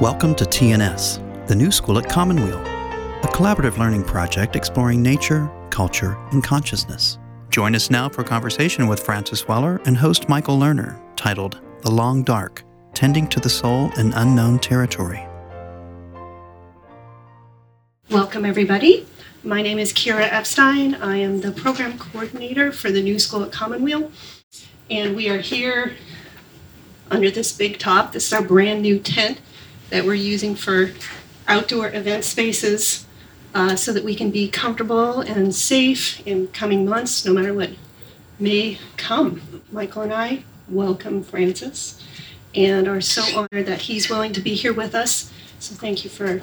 Welcome to TNS, the new school at Commonweal, a collaborative learning project exploring nature, culture, and consciousness. Join us now for a conversation with Francis Weller and host Michael Lerner, titled The Long Dark Tending to the Soul in Unknown Territory. Welcome, everybody. My name is Kira Epstein. I am the program coordinator for the new school at Commonweal. And we are here under this big top. This is our brand new tent that we're using for outdoor event spaces uh, so that we can be comfortable and safe in coming months, no matter what may come. Michael and I welcome Francis and are so honored that he's willing to be here with us. So thank you for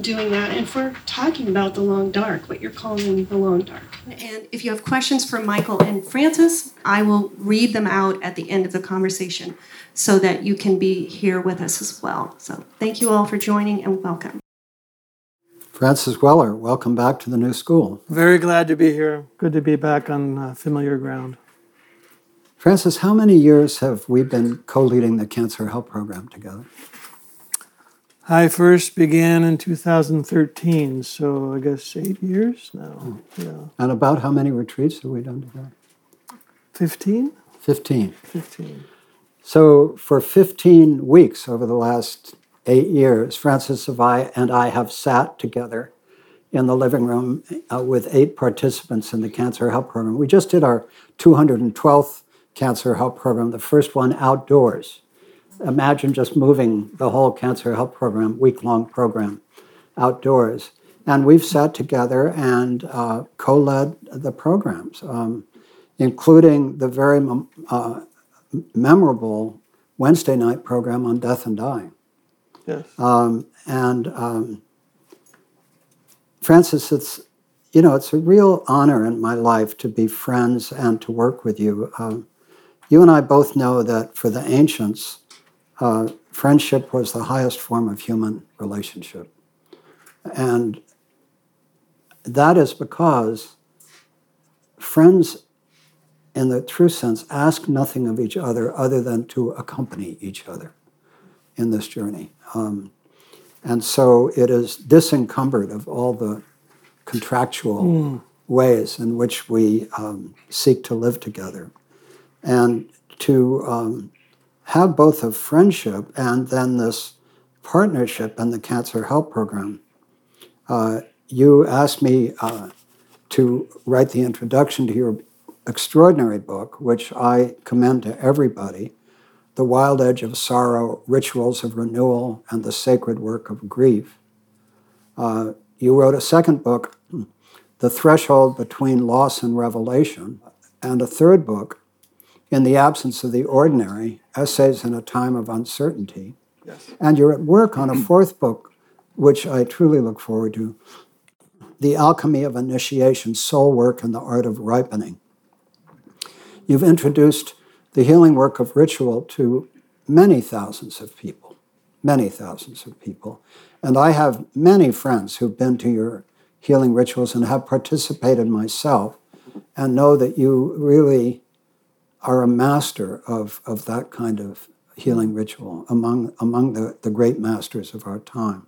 doing that and for talking about the long dark, what you're calling the long dark. And if you have questions for Michael and Francis, I will read them out at the end of the conversation so that you can be here with us as well. So thank you all for joining and welcome. Francis Weller, welcome back to the new school. Very glad to be here. Good to be back on uh, familiar ground. Francis, how many years have we been co leading the Cancer Help Program together? I first began in 2013, so I guess eight years now. Yeah. And about how many retreats have we done together? 15? 15. 15. So, for 15 weeks over the last eight years, Francis and I, and I have sat together in the living room uh, with eight participants in the Cancer Help Program. We just did our 212th Cancer Help Program, the first one outdoors imagine just moving the whole cancer help program, week long program, outdoors. And we've sat together and uh, co led the programs, um, including the very uh, memorable Wednesday night program on death and dying. Yes. Um, and um, Francis, it's you know it's a real honor in my life to be friends and to work with you. Um, you and I both know that for the ancients, uh, friendship was the highest form of human relationship. And that is because friends, in the true sense, ask nothing of each other other than to accompany each other in this journey. Um, and so it is disencumbered of all the contractual mm. ways in which we um, seek to live together. And to um, have both a friendship and then this partnership in the Cancer Help Program. Uh, you asked me uh, to write the introduction to your extraordinary book, which I commend to everybody The Wild Edge of Sorrow, Rituals of Renewal, and the Sacred Work of Grief. Uh, you wrote a second book, The Threshold Between Loss and Revelation, and a third book, in the absence of the ordinary, essays in a time of uncertainty. Yes. And you're at work on a fourth book, which I truly look forward to The Alchemy of Initiation Soul Work and the Art of Ripening. You've introduced the healing work of ritual to many thousands of people, many thousands of people. And I have many friends who've been to your healing rituals and have participated myself and know that you really are a master of, of that kind of healing ritual among, among the, the great masters of our time.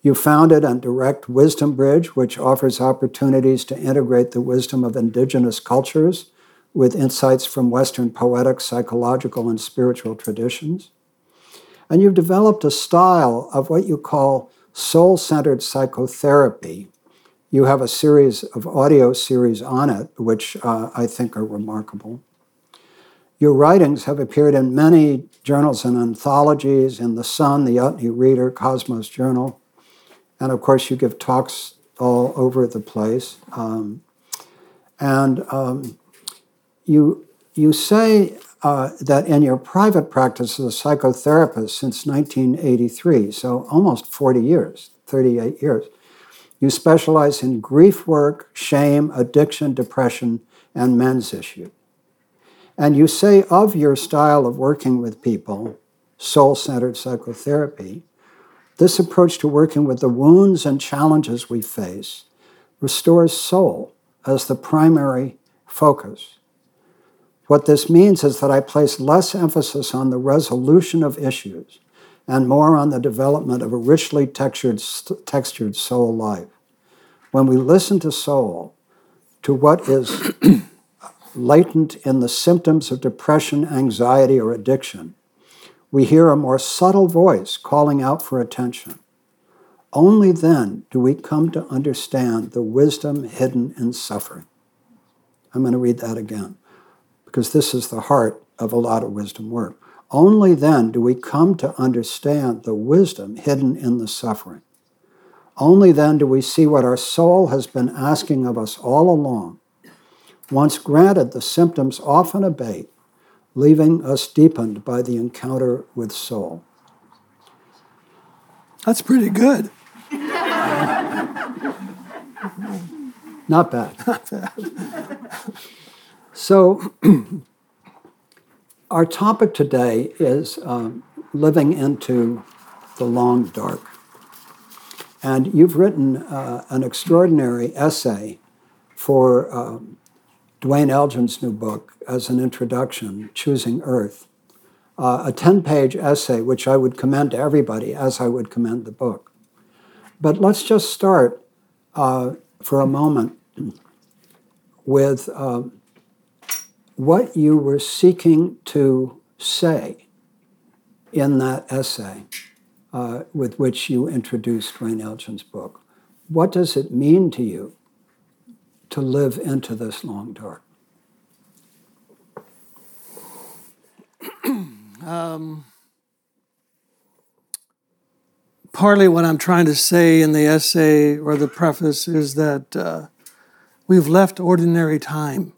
You founded and direct Wisdom Bridge, which offers opportunities to integrate the wisdom of indigenous cultures with insights from Western poetic, psychological, and spiritual traditions. And you've developed a style of what you call soul centered psychotherapy. You have a series of audio series on it, which uh, I think are remarkable. Your writings have appeared in many journals and anthologies in The Sun, The Utne Reader, Cosmos Journal, and of course, you give talks all over the place. Um, and um, you, you say uh, that in your private practice as a psychotherapist since 1983, so almost 40 years, 38 years, you specialize in grief work, shame, addiction, depression, and men's issues. And you say of your style of working with people, soul centered psychotherapy, this approach to working with the wounds and challenges we face restores soul as the primary focus. What this means is that I place less emphasis on the resolution of issues and more on the development of a richly textured, textured soul life. When we listen to soul, to what is latent in the symptoms of depression, anxiety, or addiction, we hear a more subtle voice calling out for attention. Only then do we come to understand the wisdom hidden in suffering. I'm going to read that again because this is the heart of a lot of wisdom work. Only then do we come to understand the wisdom hidden in the suffering. Only then do we see what our soul has been asking of us all along. Once granted, the symptoms often abate, leaving us deepened by the encounter with soul. That's pretty good. Not bad. Not bad. So, our topic today is um, living into the long dark. And you've written uh, an extraordinary essay for um, Duane Elgin's new book as an introduction, Choosing Earth, uh, a 10 page essay which I would commend to everybody as I would commend the book. But let's just start uh, for a moment with um, what you were seeking to say in that essay uh, with which you introduced Duane Elgin's book. What does it mean to you to live into this long dark? um, partly what I'm trying to say in the essay or the preface is that uh, we've left ordinary time.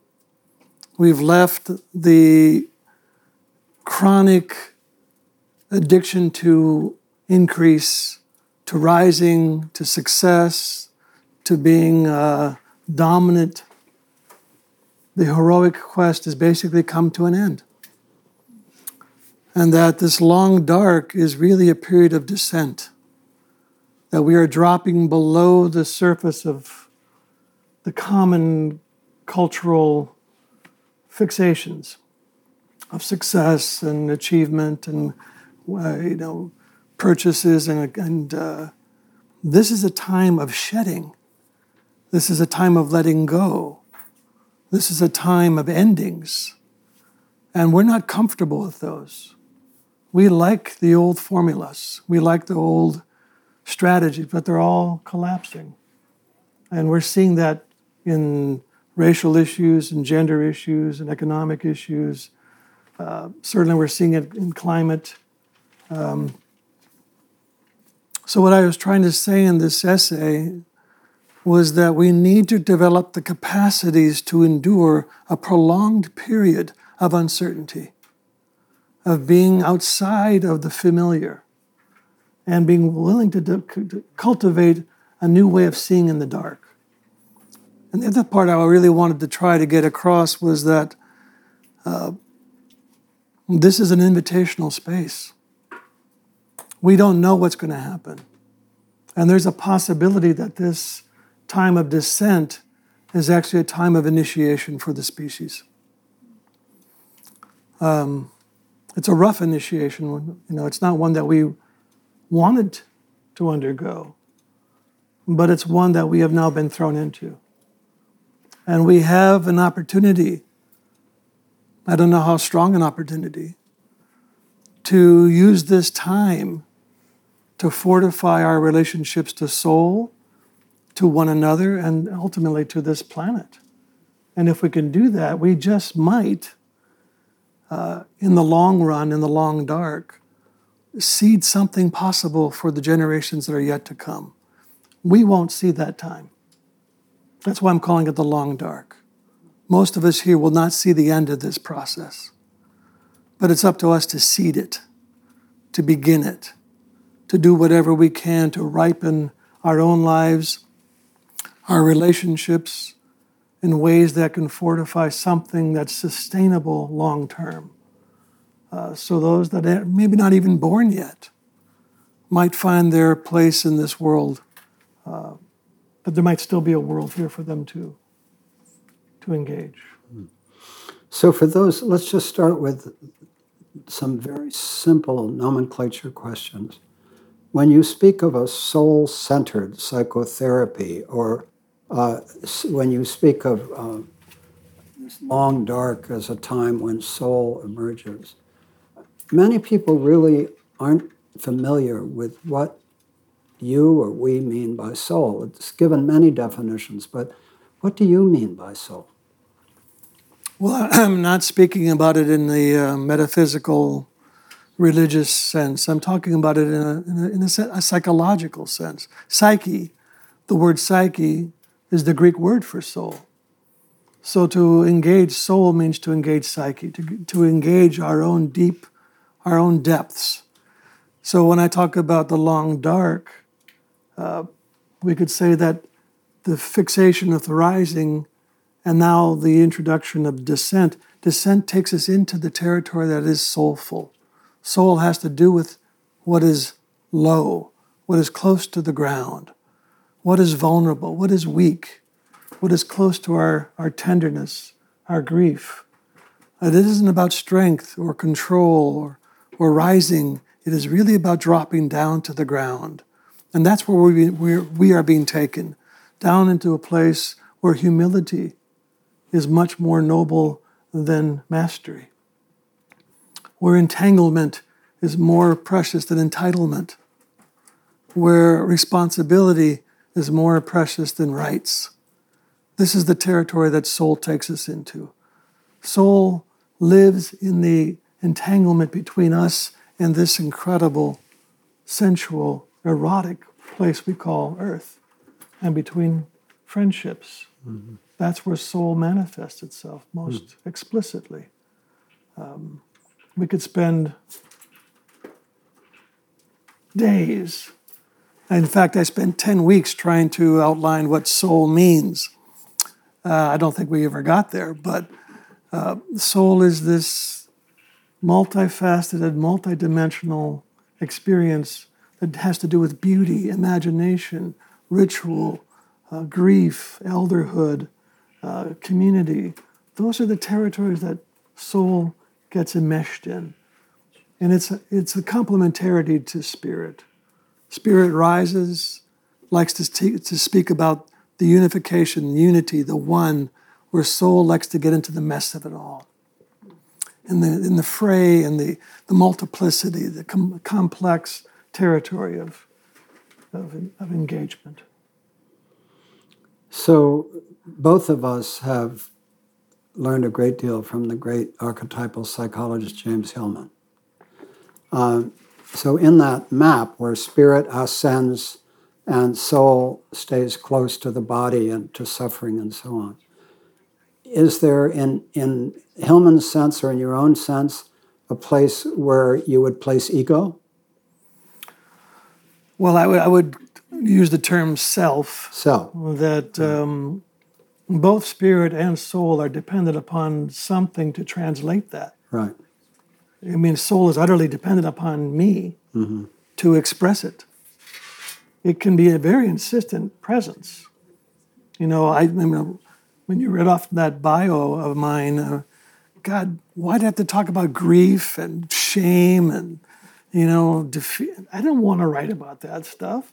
We've left the chronic addiction to increase, to rising, to success, to being uh, dominant, the heroic quest has basically come to an end. And that this long dark is really a period of descent, that we are dropping below the surface of the common cultural fixations of success and achievement and uh, you know purchases and, and uh, this is a time of shedding this is a time of letting go. This is a time of endings. And we're not comfortable with those. We like the old formulas, we like the old strategies, but they're all collapsing. And we're seeing that in racial issues and gender issues and economic issues. Uh, certainly, we're seeing it in climate. Um, so, what I was trying to say in this essay was that we need to develop the capacities to endure a prolonged period of uncertainty, of being outside of the familiar, and being willing to, to cultivate a new way of seeing in the dark. And the other part I really wanted to try to get across was that uh, this is an invitational space. We don't know what's going to happen. And there's a possibility that this time of descent is actually a time of initiation for the species. Um, it's a rough initiation. You know, it's not one that we wanted to undergo, but it's one that we have now been thrown into. And we have an opportunity, I don't know how strong an opportunity, to use this time to fortify our relationships to soul to one another and ultimately to this planet. And if we can do that, we just might, uh, in the long run, in the long dark, seed something possible for the generations that are yet to come. We won't see that time. That's why I'm calling it the long dark. Most of us here will not see the end of this process. But it's up to us to seed it, to begin it, to do whatever we can to ripen our own lives our relationships in ways that can fortify something that's sustainable long term. Uh, so those that are maybe not even born yet might find their place in this world, uh, but there might still be a world here for them to to engage. So for those, let's just start with some very simple nomenclature questions. When you speak of a soul centered psychotherapy, or uh, when you speak of uh, long dark as a time when soul emerges, many people really aren't familiar with what you or we mean by soul. It's given many definitions, but what do you mean by soul? Well, I'm not speaking about it in the uh, metaphysical, religious sense. I'm talking about it in, a, in, a, in a, a, psychological sense. Psyche, the word psyche, is the Greek word for soul. So to engage soul means to engage psyche, to, to engage our own deep, our own depths. So when I talk about the long dark, uh, we could say that the fixation of the rising and now the introduction of descent. Descent takes us into the territory that is soulful. Soul has to do with what is low, what is close to the ground, what is vulnerable, what is weak, what is close to our, our tenderness, our grief. It isn't about strength or control or, or rising. It is really about dropping down to the ground. And that's where we, we we are being taken down into a place where humility is much more noble than mastery, where entanglement is more precious than entitlement, where responsibility is more precious than rights. This is the territory that soul takes us into. Soul lives in the entanglement between us and this incredible, sensual, erotic place we call earth, and between friendships. Mm-hmm that's where soul manifests itself most mm. explicitly. Um, we could spend days. In fact, I spent 10 weeks trying to outline what soul means. Uh, I don't think we ever got there, but uh, soul is this multifaceted, multidimensional experience that has to do with beauty, imagination, ritual, uh, grief, elderhood, uh, community. Those are the territories that soul gets enmeshed in. And it's a, it's a complementarity to spirit. Spirit rises, likes to, t- to speak about the unification, unity, the one, where soul likes to get into the mess of it all. In the, in the fray and the, the multiplicity, the com- complex territory of, of, of engagement. So, both of us have learned a great deal from the great archetypal psychologist James Hillman. Uh, so, in that map where spirit ascends and soul stays close to the body and to suffering and so on, is there, in, in Hillman's sense or in your own sense, a place where you would place ego? Well, I would, I would use the term self. Self. That um, both spirit and soul are dependent upon something to translate that. Right. I mean, soul is utterly dependent upon me mm-hmm. to express it. It can be a very insistent presence. You know, I, I mean, when you read off that bio of mine, uh, God, why'd I have to talk about grief and shame and, you know, defeat? I don't want to write about that stuff.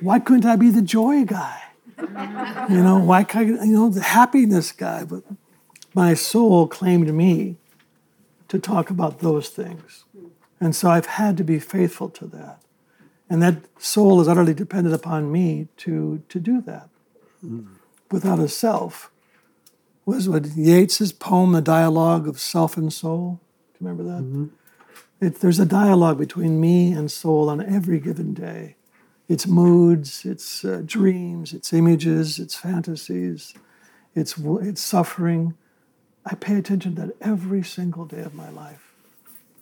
Why couldn't I be the joy guy? You know, why can't I, you know, the happiness guy? But my soul claimed me to talk about those things. And so I've had to be faithful to that. And that soul is utterly dependent upon me to, to do that. Mm. Without a self. Was what Yeats's poem, The Dialogue of Self and Soul? Do you remember that? Mm-hmm. It, there's a dialogue between me and soul on every given day its moods, its uh, dreams, its images, its fantasies, its, its suffering. I pay attention to that every single day of my life.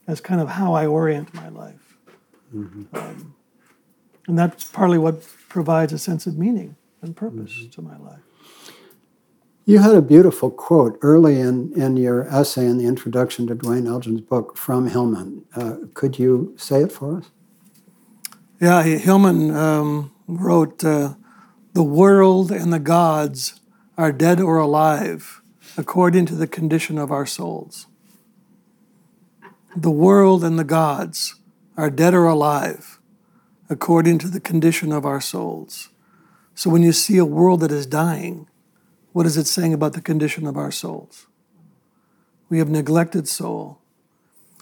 That's kind of how I orient my life. Mm-hmm. Um, and that's partly what provides a sense of meaning and purpose mm-hmm. to my life. You had a beautiful quote early in, in your essay in the introduction to Duane Elgin's book from Hillman. Uh, could you say it for us? Yeah, Hillman um, wrote, uh, The world and the gods are dead or alive according to the condition of our souls. the world and the gods are dead or alive according to the condition of our souls. So when you see a world that is dying, what is it saying about the condition of our souls? We have neglected soul.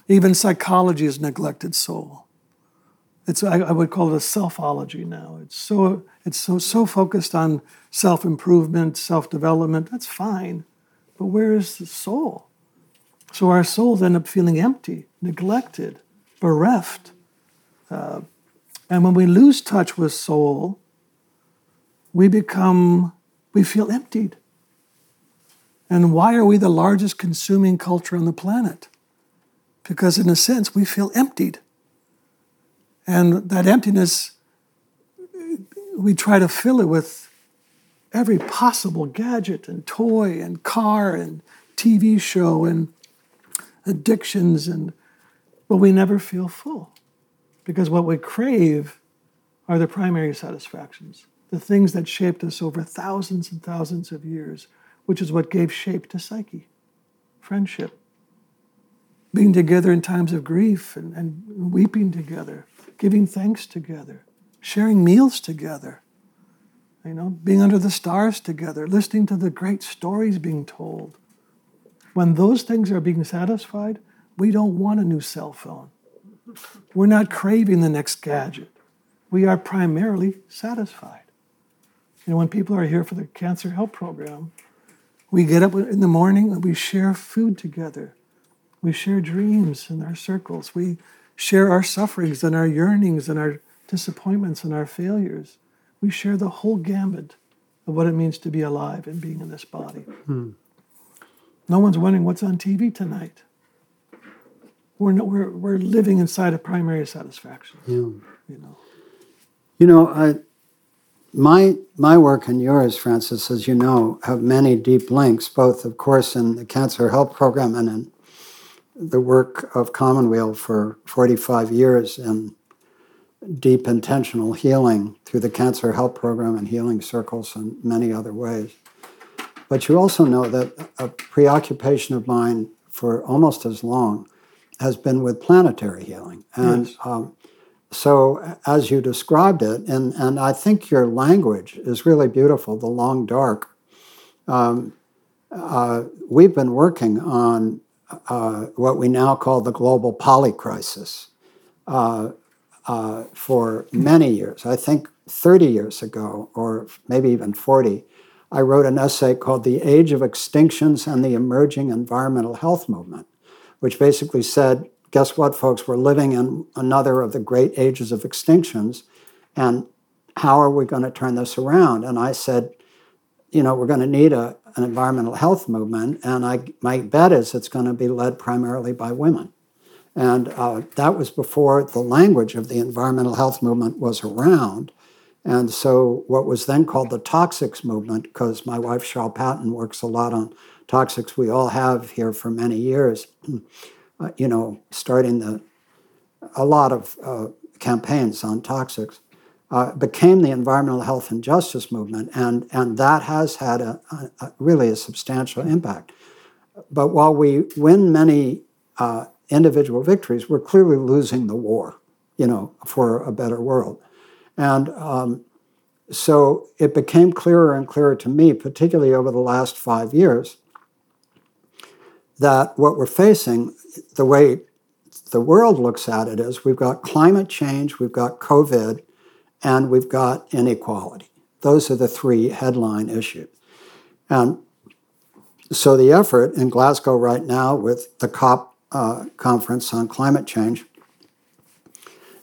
Even psychology is neglected soul. It's, I, I would call it a selfology now. It's so, it's so, so focused on self improvement, self development. That's fine. But where is the soul? So our souls end up feeling empty, neglected, bereft. Uh, and when we lose touch with soul, we become, we feel emptied. And why are we the largest consuming culture on the planet? Because, in a sense, we feel emptied. And that emptiness, we try to fill it with every possible gadget and toy and car and TV show and addictions and but we never feel full because what we crave are the primary satisfactions the things that shaped us over thousands and thousands of years which is what gave shape to psyche friendship being together in times of grief and, and weeping together giving thanks together sharing meals together you know being under the stars together listening to the great stories being told when those things are being satisfied, we don't want a new cell phone. We're not craving the next gadget. We are primarily satisfied. You know, when people are here for the cancer help program, we get up in the morning and we share food together. We share dreams in our circles. We share our sufferings and our yearnings and our disappointments and our failures. We share the whole gambit of what it means to be alive and being in this body. Hmm. No one's wondering what's on TV tonight. We're, no, we're, we're living inside of primary satisfaction. Yeah. You know, you know I, my, my work and yours, Francis, as you know, have many deep links, both, of course, in the Cancer Help Program and in the work of Commonweal for 45 years in deep intentional healing through the Cancer Help Program and healing circles and many other ways. But you also know that a preoccupation of mine for almost as long has been with planetary healing. And yes. um, so, as you described it, and, and I think your language is really beautiful, the long dark. Um, uh, we've been working on uh, what we now call the global polycrisis uh, uh for many years. I think 30 years ago, or maybe even 40, I wrote an essay called The Age of Extinctions and the Emerging Environmental Health Movement, which basically said, guess what, folks, we're living in another of the great ages of extinctions, and how are we going to turn this around? And I said, you know, we're going to need a, an environmental health movement, and I, my bet is it's going to be led primarily by women. And uh, that was before the language of the environmental health movement was around. And so, what was then called the toxics movement, because my wife Sharyle Patton works a lot on toxics, we all have here for many years, uh, you know, starting the, a lot of uh, campaigns on toxics, uh, became the environmental health and justice movement. And, and that has had a, a, a really a substantial impact. But while we win many uh, individual victories, we're clearly losing the war, you know, for a better world. And um, so it became clearer and clearer to me, particularly over the last five years, that what we're facing, the way the world looks at it is we've got climate change, we've got COVID, and we've got inequality. Those are the three headline issues. And so the effort in Glasgow right now with the COP uh, conference on climate change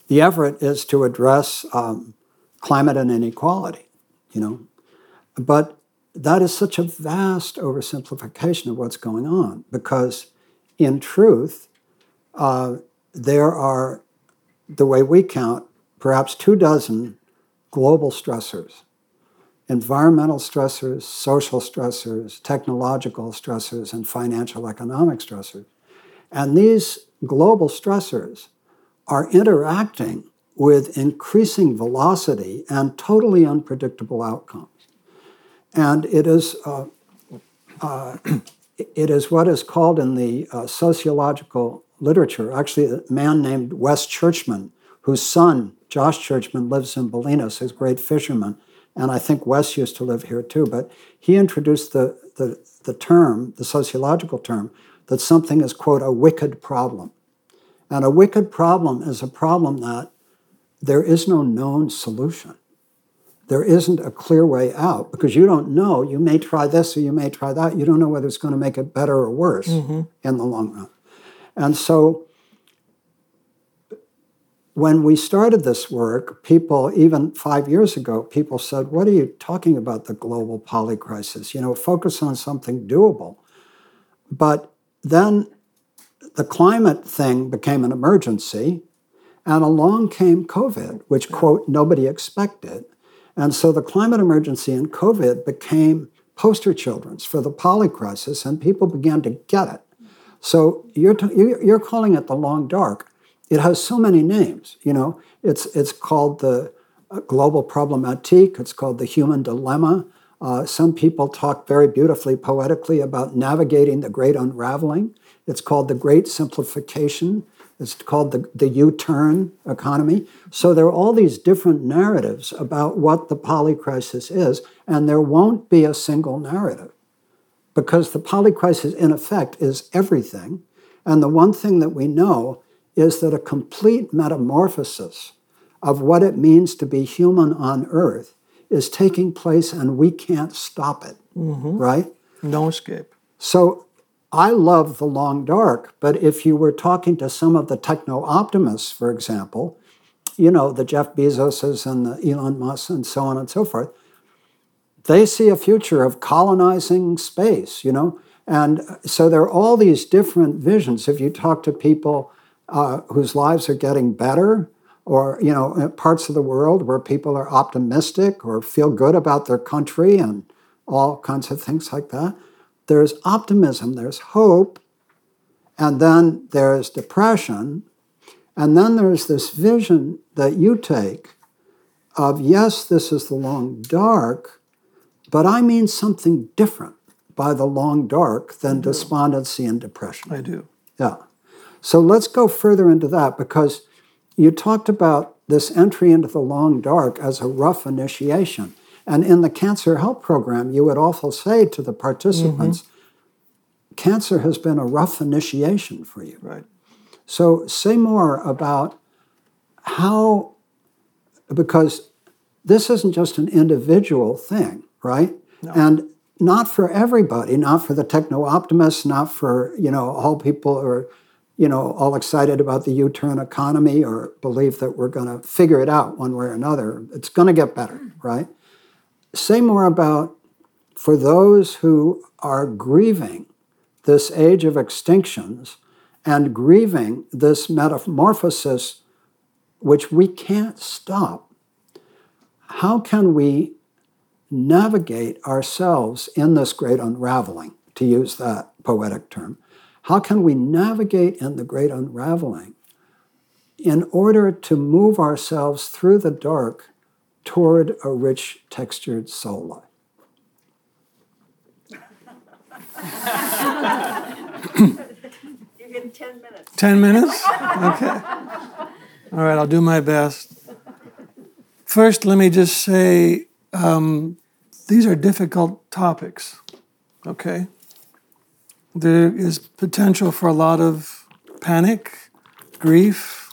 the effort is to address um, climate and inequality, you know. But that is such a vast oversimplification of what's going on because, in truth, uh, there are, the way we count, perhaps two dozen global stressors environmental stressors, social stressors, technological stressors, and financial economic stressors. And these global stressors are interacting with increasing velocity and totally unpredictable outcomes. And it is, uh, uh, it is what is called in the uh, sociological literature. Actually, a man named Wes Churchman, whose son, Josh Churchman, lives in Bolinas, a great fisherman. And I think Wes used to live here too. But he introduced the, the, the term, the sociological term, that something is, quote, a wicked problem. And a wicked problem is a problem that there is no known solution. There isn't a clear way out because you don't know. You may try this or you may try that. You don't know whether it's going to make it better or worse mm-hmm. in the long run. And so when we started this work, people, even five years ago, people said, What are you talking about, the global polycrisis? You know, focus on something doable. But then the climate thing became an emergency, and along came COVID, which, quote, nobody expected. And so the climate emergency and COVID became poster children for the polycrisis, and people began to get it. So you're, t- you're calling it the long dark. It has so many names. You know, it's, it's called the uh, global problematique, it's called the human dilemma. Uh, some people talk very beautifully, poetically about navigating the great unraveling. It's called the great simplification. It's called the, the U turn economy. So there are all these different narratives about what the polycrisis is, and there won't be a single narrative because the polycrisis, in effect, is everything. And the one thing that we know is that a complete metamorphosis of what it means to be human on Earth is taking place, and we can't stop it, mm-hmm. right? No escape. So I love the long dark, but if you were talking to some of the techno optimists, for example, you know, the Jeff Bezoses and the Elon Musk and so on and so forth, they see a future of colonizing space, you know? And so there are all these different visions. If you talk to people uh, whose lives are getting better, or you know, parts of the world where people are optimistic or feel good about their country and all kinds of things like that, there's optimism, there's hope, and then there's depression, and then there's this vision that you take of yes, this is the long dark, but I mean something different by the long dark than despondency and depression. I do. Yeah. So let's go further into that because you talked about this entry into the long dark as a rough initiation. And in the cancer help program, you would also say to the participants, mm-hmm. cancer has been a rough initiation for you. Right. So say more about how, because this isn't just an individual thing, right? No. And not for everybody, not for the techno optimists, not for, you know, all people who are, you know, all excited about the U-turn economy or believe that we're going to figure it out one way or another. It's going to get better, right? Say more about for those who are grieving this age of extinctions and grieving this metamorphosis which we can't stop. How can we navigate ourselves in this great unraveling, to use that poetic term? How can we navigate in the great unraveling in order to move ourselves through the dark toward a rich, textured soul life. You're getting 10 minutes. 10 minutes? Okay. All right, I'll do my best. First, let me just say um, these are difficult topics, okay? There is potential for a lot of panic, grief,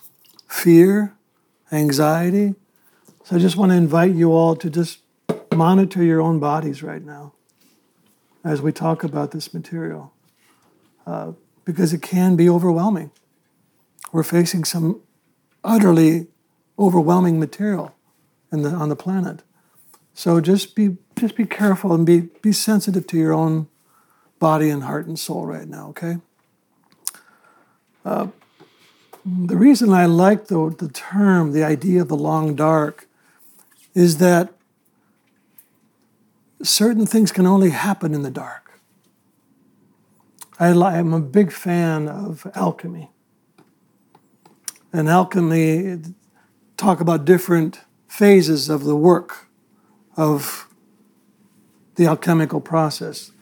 fear, anxiety, so I just want to invite you all to just monitor your own bodies right now as we talk about this material, uh, because it can be overwhelming. We're facing some utterly overwhelming material the, on the planet. So just be just be careful and be be sensitive to your own body and heart and soul right now. Okay. Uh, the reason I like the, the term, the idea of the long dark, is that certain things can only happen in the dark. I, am a big fan of alchemy. And alchemy talk about different phases of the work of the alchemical process.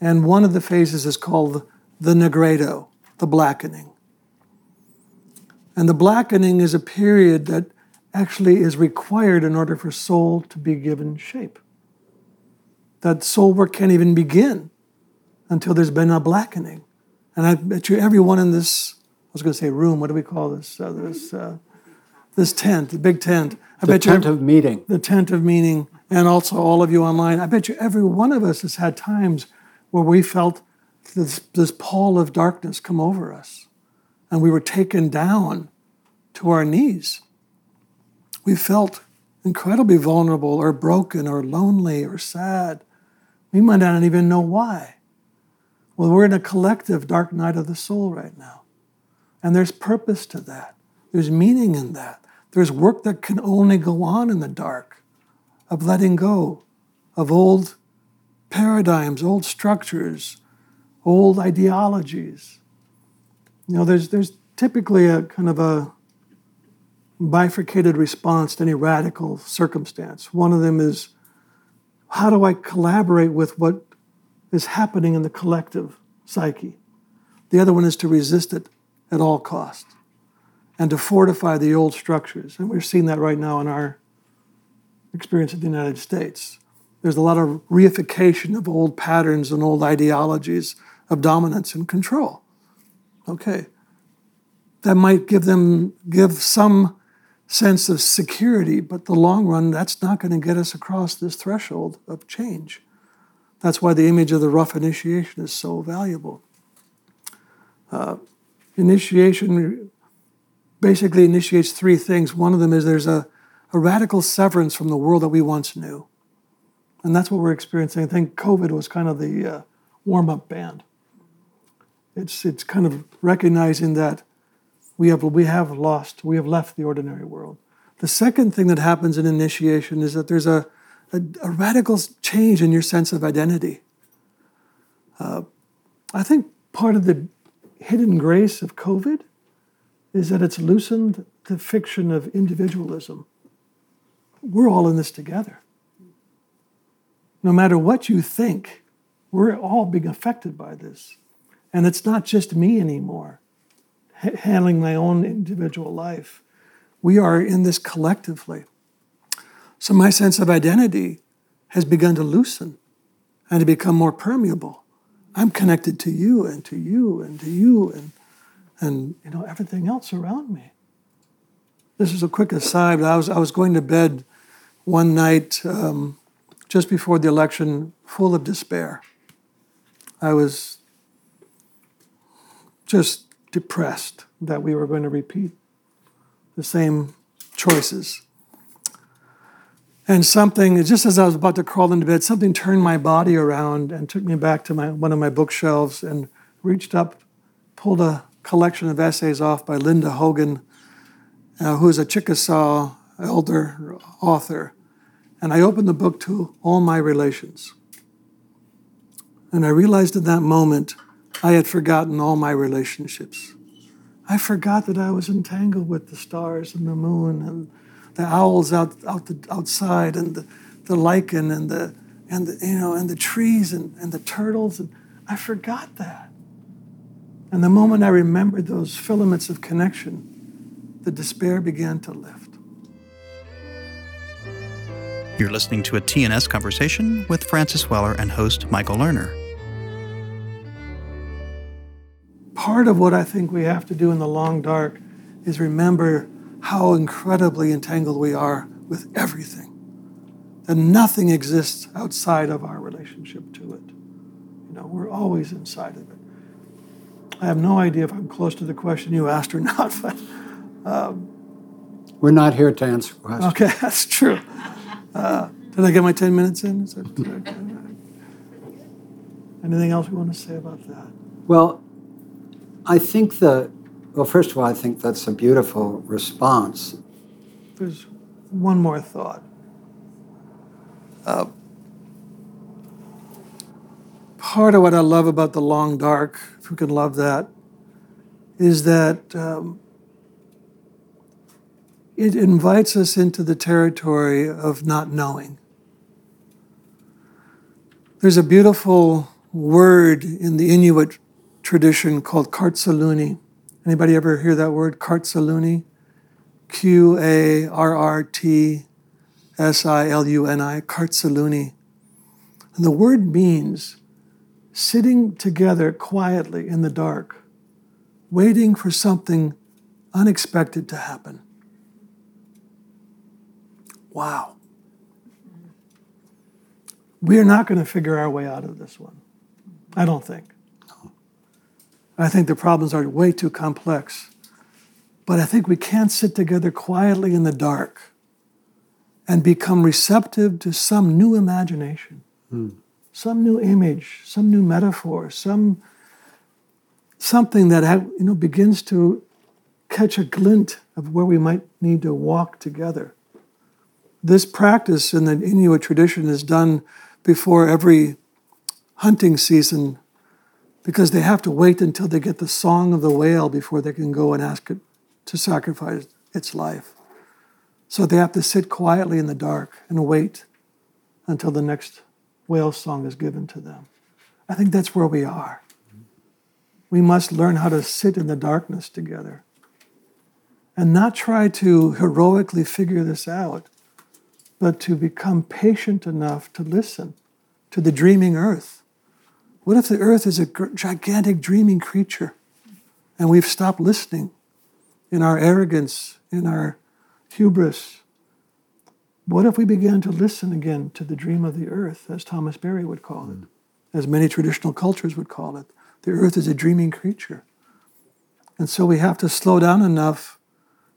And one of the phases is called the nigredo, the blackening. And the blackening is a period that actually is required in order for soul to be given shape. That soul work can't even begin until there's been a blackening. And I bet you everyone in this, I was going to say room, what do we call this? Uh, this, uh, this tent, the big tent. I the bet tent you, of meeting. The tent of meaning, and also all of you online. I bet you every one of us has had times where we felt this, this pall of darkness come over us, and we were taken down to our knees. We felt incredibly vulnerable or broken or lonely or sad. We might not even know why. Well, we're in a collective dark night of the soul right now. And there's purpose to that, there's meaning in that. There's work that can only go on in the dark of letting go of old paradigms, old structures, old ideologies. You know, there's, there's typically a kind of a bifurcated response to any radical circumstance. One of them is how do I collaborate with what is happening in the collective psyche? The other one is to resist it at all costs and to fortify the old structures. And we're seeing that right now in our experience in the United States. There's a lot of reification of old patterns and old ideologies of dominance and control. Okay. That might give them give some sense of security, but the long run, that's not going to get us across this threshold of change. That's why the image of the rough initiation is so valuable. Uh, initiation basically initiates three things. One of them is there's a, a radical severance from the world that we once knew. And that's what we're experiencing. I think COVID was kind of the uh, warm up band. It's, it's kind of recognizing that we have, we have lost, we have left the ordinary world. The second thing that happens in initiation is that there's a, a, a radical change in your sense of identity. Uh, I think part of the hidden grace of COVID is that it's loosened the fiction of individualism. We're all in this together. No matter what you think, we're all being affected by this. And it's not just me anymore handling my own individual life. We are in this collectively. So my sense of identity has begun to loosen and to become more permeable. I'm connected to you and to you and to you and and you know everything else around me. This is a quick aside. I was I was going to bed one night um, just before the election, full of despair. I was just depressed that we were going to repeat the same choices. And something, just as I was about to crawl into bed, something turned my body around and took me back to my, one of my bookshelves and reached up, pulled a collection of essays off by Linda Hogan, uh, who is a Chickasaw elder author. And I opened the book to all my relations. And I realized in that moment I had forgotten all my relationships. I forgot that I was entangled with the stars and the moon and the owls out, out the, outside and the, the lichen and the, and the, you know, and the trees and, and the turtles. And I forgot that. And the moment I remembered those filaments of connection, the despair began to lift. You're listening to a TNS conversation with Francis Weller and host Michael Lerner. Part of what I think we have to do in the long dark is remember how incredibly entangled we are with everything. That nothing exists outside of our relationship to it. You know, we're always inside of it. I have no idea if I'm close to the question you asked or not, but. Um, We're not here to answer questions. Okay, that's true. Uh, did I get my 10 minutes in? That, anything else we want to say about that? Well, I think that, well, first of all, I think that's a beautiful response. There's one more thought. Uh, part of what I love about the long dark who can love that, is that um, it invites us into the territory of not knowing. There's a beautiful word in the Inuit tradition called Qarrtsiluni, Anybody ever hear that word, Qarrtsiluni? Q A R R T S I L U N I, Qarrtsiluni. And the word means sitting together quietly in the dark, waiting for something unexpected to happen. Wow. We are not going to figure our way out of this one. I don't think. I think the problems are way too complex. But I think we can't sit together quietly in the dark and become receptive to some new imagination, mm. some new image, some new metaphor, some something that you know begins to catch a glint of where we might need to walk together. This practice in the Inuit tradition is done before every hunting season because they have to wait until they get the song of the whale before they can go and ask it to sacrifice its life. So they have to sit quietly in the dark and wait until the next whale song is given to them. I think that's where we are. We must learn how to sit in the darkness together and not try to heroically figure this out, but to become patient enough to listen to the dreaming earth. What if the earth is a gigantic dreaming creature and we've stopped listening in our arrogance, in our hubris? What if we began to listen again to the dream of the earth, as Thomas Berry would call it, as many traditional cultures would call it? The earth is a dreaming creature. And so we have to slow down enough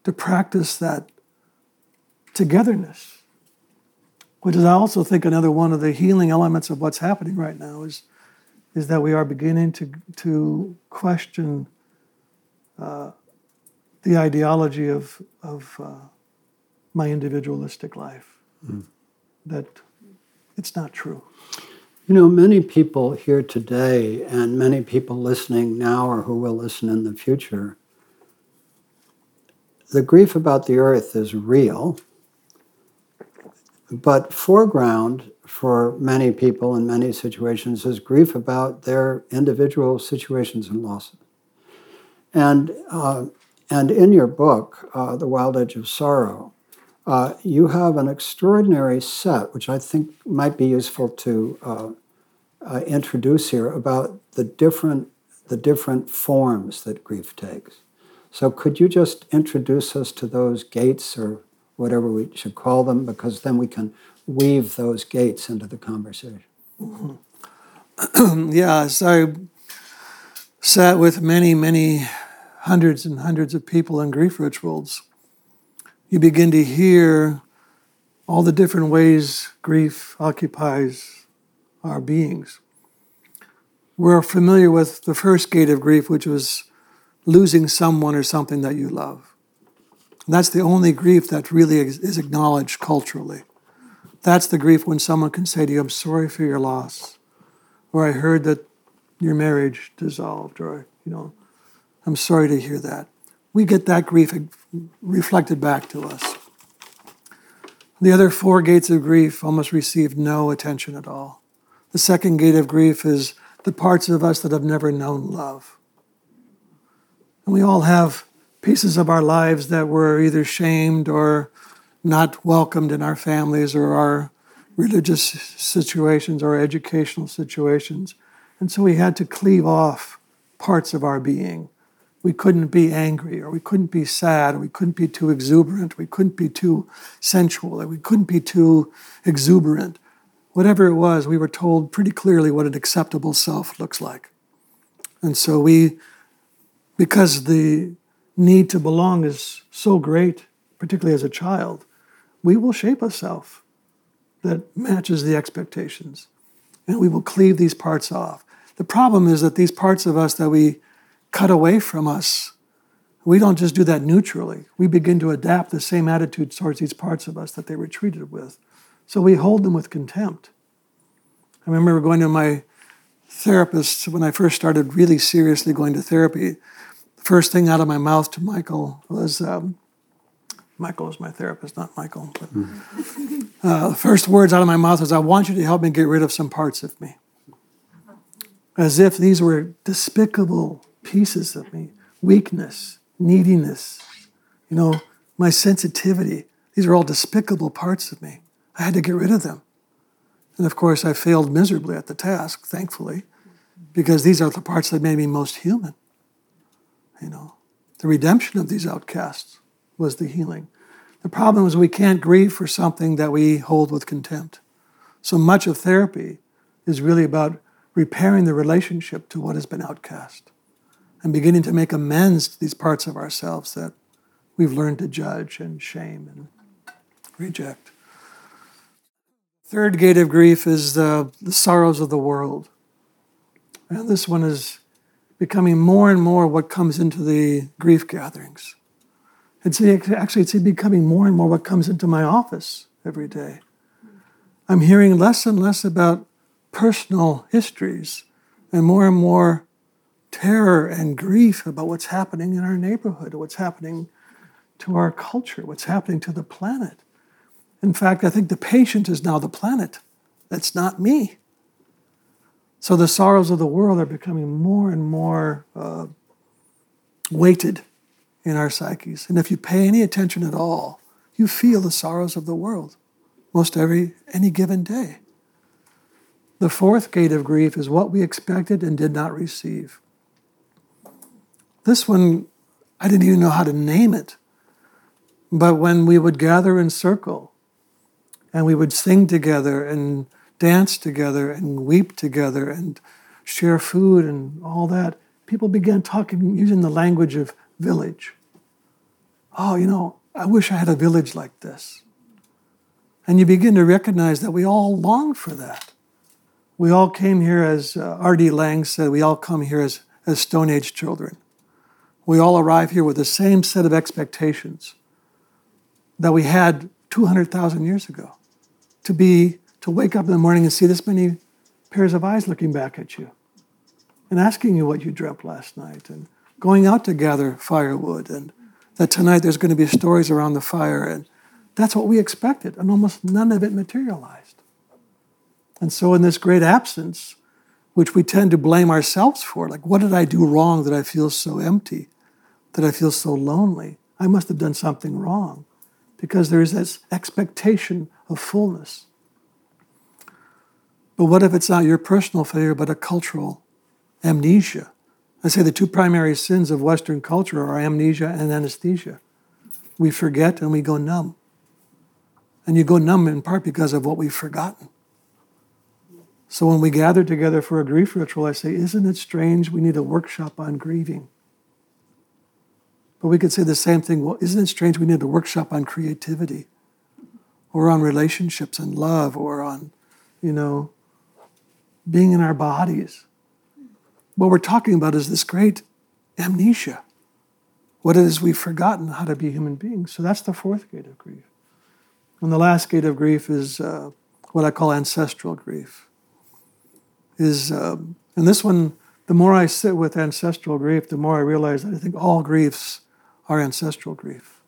to practice that togetherness which is I also think another one of the healing elements of what's happening right now is, is that we are beginning to, to question uh, the ideology of, of uh, my individualistic life. Mm. That it's not true. You know, many people here today and many people listening now or who will listen in the future, the grief about the earth is real but foreground for many people in many situations is grief about their individual situations and losses. And, uh, and in your book, uh, The Wild Edge of Sorrow, uh, you have an extraordinary set, which I think might be useful to uh, uh, introduce here, about the different, the different forms that grief takes. So, could you just introduce us to those gates or whatever we should call them, because then we can weave those gates into the conversation. Mm-hmm. yeah, so I sat with many, many hundreds and hundreds of people in grief rituals. You begin to hear all the different ways grief occupies our beings. We're familiar with the first gate of grief, which was losing someone or something that you love. That's the only grief that really is acknowledged culturally. That's the grief when someone can say to you, I'm sorry for your loss, or I heard that your marriage dissolved, or, you know, I'm sorry to hear that. We get that grief reflected back to us. The other four gates of grief almost receive no attention at all. The second gate of grief is the parts of us that have never known love. And we all have pieces of our lives that were either shamed or not welcomed in our families or our religious situations or educational situations. And so we had to cleave off parts of our being. We couldn't be angry, or we couldn't be sad, or we couldn't be too exuberant, we couldn't be too sensual, or we couldn't be too exuberant. Whatever it was, we were told pretty clearly what an acceptable self looks like. And so we, because the need to belong is so great, particularly as a child, we will shape a self that matches the expectations. And we will cleave these parts off. The problem is that these parts of us that we cut away from us, we don't just do that neutrally. We begin to adapt the same attitude towards these parts of us that they were treated with. So we hold them with contempt. I remember going to my therapist when I first started really seriously going to therapy first thing out of my mouth to Michael was um, Michael was my therapist, not Michael. But, mm-hmm. uh, the first words out of my mouth was, I want you to help me get rid of some parts of me. As if these were despicable pieces of me. weakness, neediness, you know, my sensitivity. These are all despicable parts of me. I had to get rid of them. And of course, I failed miserably at the task, thankfully, because these are the parts that made me most human. You know, the redemption of these outcasts was the healing. The problem is we can't grieve for something that we hold with contempt. So much of therapy is really about repairing the relationship to what has been outcast and beginning to make amends to these parts of ourselves that we've learned to judge and shame and reject. Third gate of grief is the, the sorrows of the world. And this one is becoming more and more what comes into the grief gatherings. It's actually it's becoming more and more what comes into my office every day. I'm hearing less and less about personal histories and more and more terror and grief about what's happening in our neighborhood, what's happening to our culture, what's happening to the planet. In fact, I think the patient is now the planet. That's not me. So the sorrows of the world are becoming more and more uh, weighted in our psyches. And if you pay any attention at all, you feel the sorrows of the world most every any given day. The fourth gate of grief is what we expected and did not receive. This one, I didn't even know how to name it. But when we would gather in circle and we would sing together and dance together and weep together and share food and all that, people began talking using the language of village. Oh, you know, I wish I had a village like this. And you begin to recognize that we all long for that. We all came here, as uh, R.D. Laing said, we all come here as, as Stone Age children. We all arrive here with the same set of expectations that we had 200,000 years ago to be to wake up in the morning and see this many pairs of eyes looking back at you and asking you what you dreamt last night and going out to gather firewood and that tonight there's going to be stories around the fire and that's what we expected and almost none of it materialized. And so in this great absence which we tend to blame ourselves for like what did i do wrong that i feel so empty that i feel so lonely? I must have done something wrong because there is this expectation of fullness but what if it's not your personal failure, but a cultural amnesia? I say the two primary sins of Western culture are amnesia and anesthesia. We forget and we go numb. And you go numb in part because of what we've forgotten. So when we gather together for a grief ritual, I say, Isn't it strange we need a workshop on grieving? But we could say the same thing. Well, isn't it strange we need a workshop on creativity or on relationships and love or on, you know, being in our bodies. What we're talking about is this great amnesia. What it is we've forgotten how to be human beings. So that's the fourth gate of grief. And the last gate of grief is uh, what I call ancestral grief. Is um, and this one, the more I sit with ancestral grief, the more I realize that I think all griefs are ancestral grief.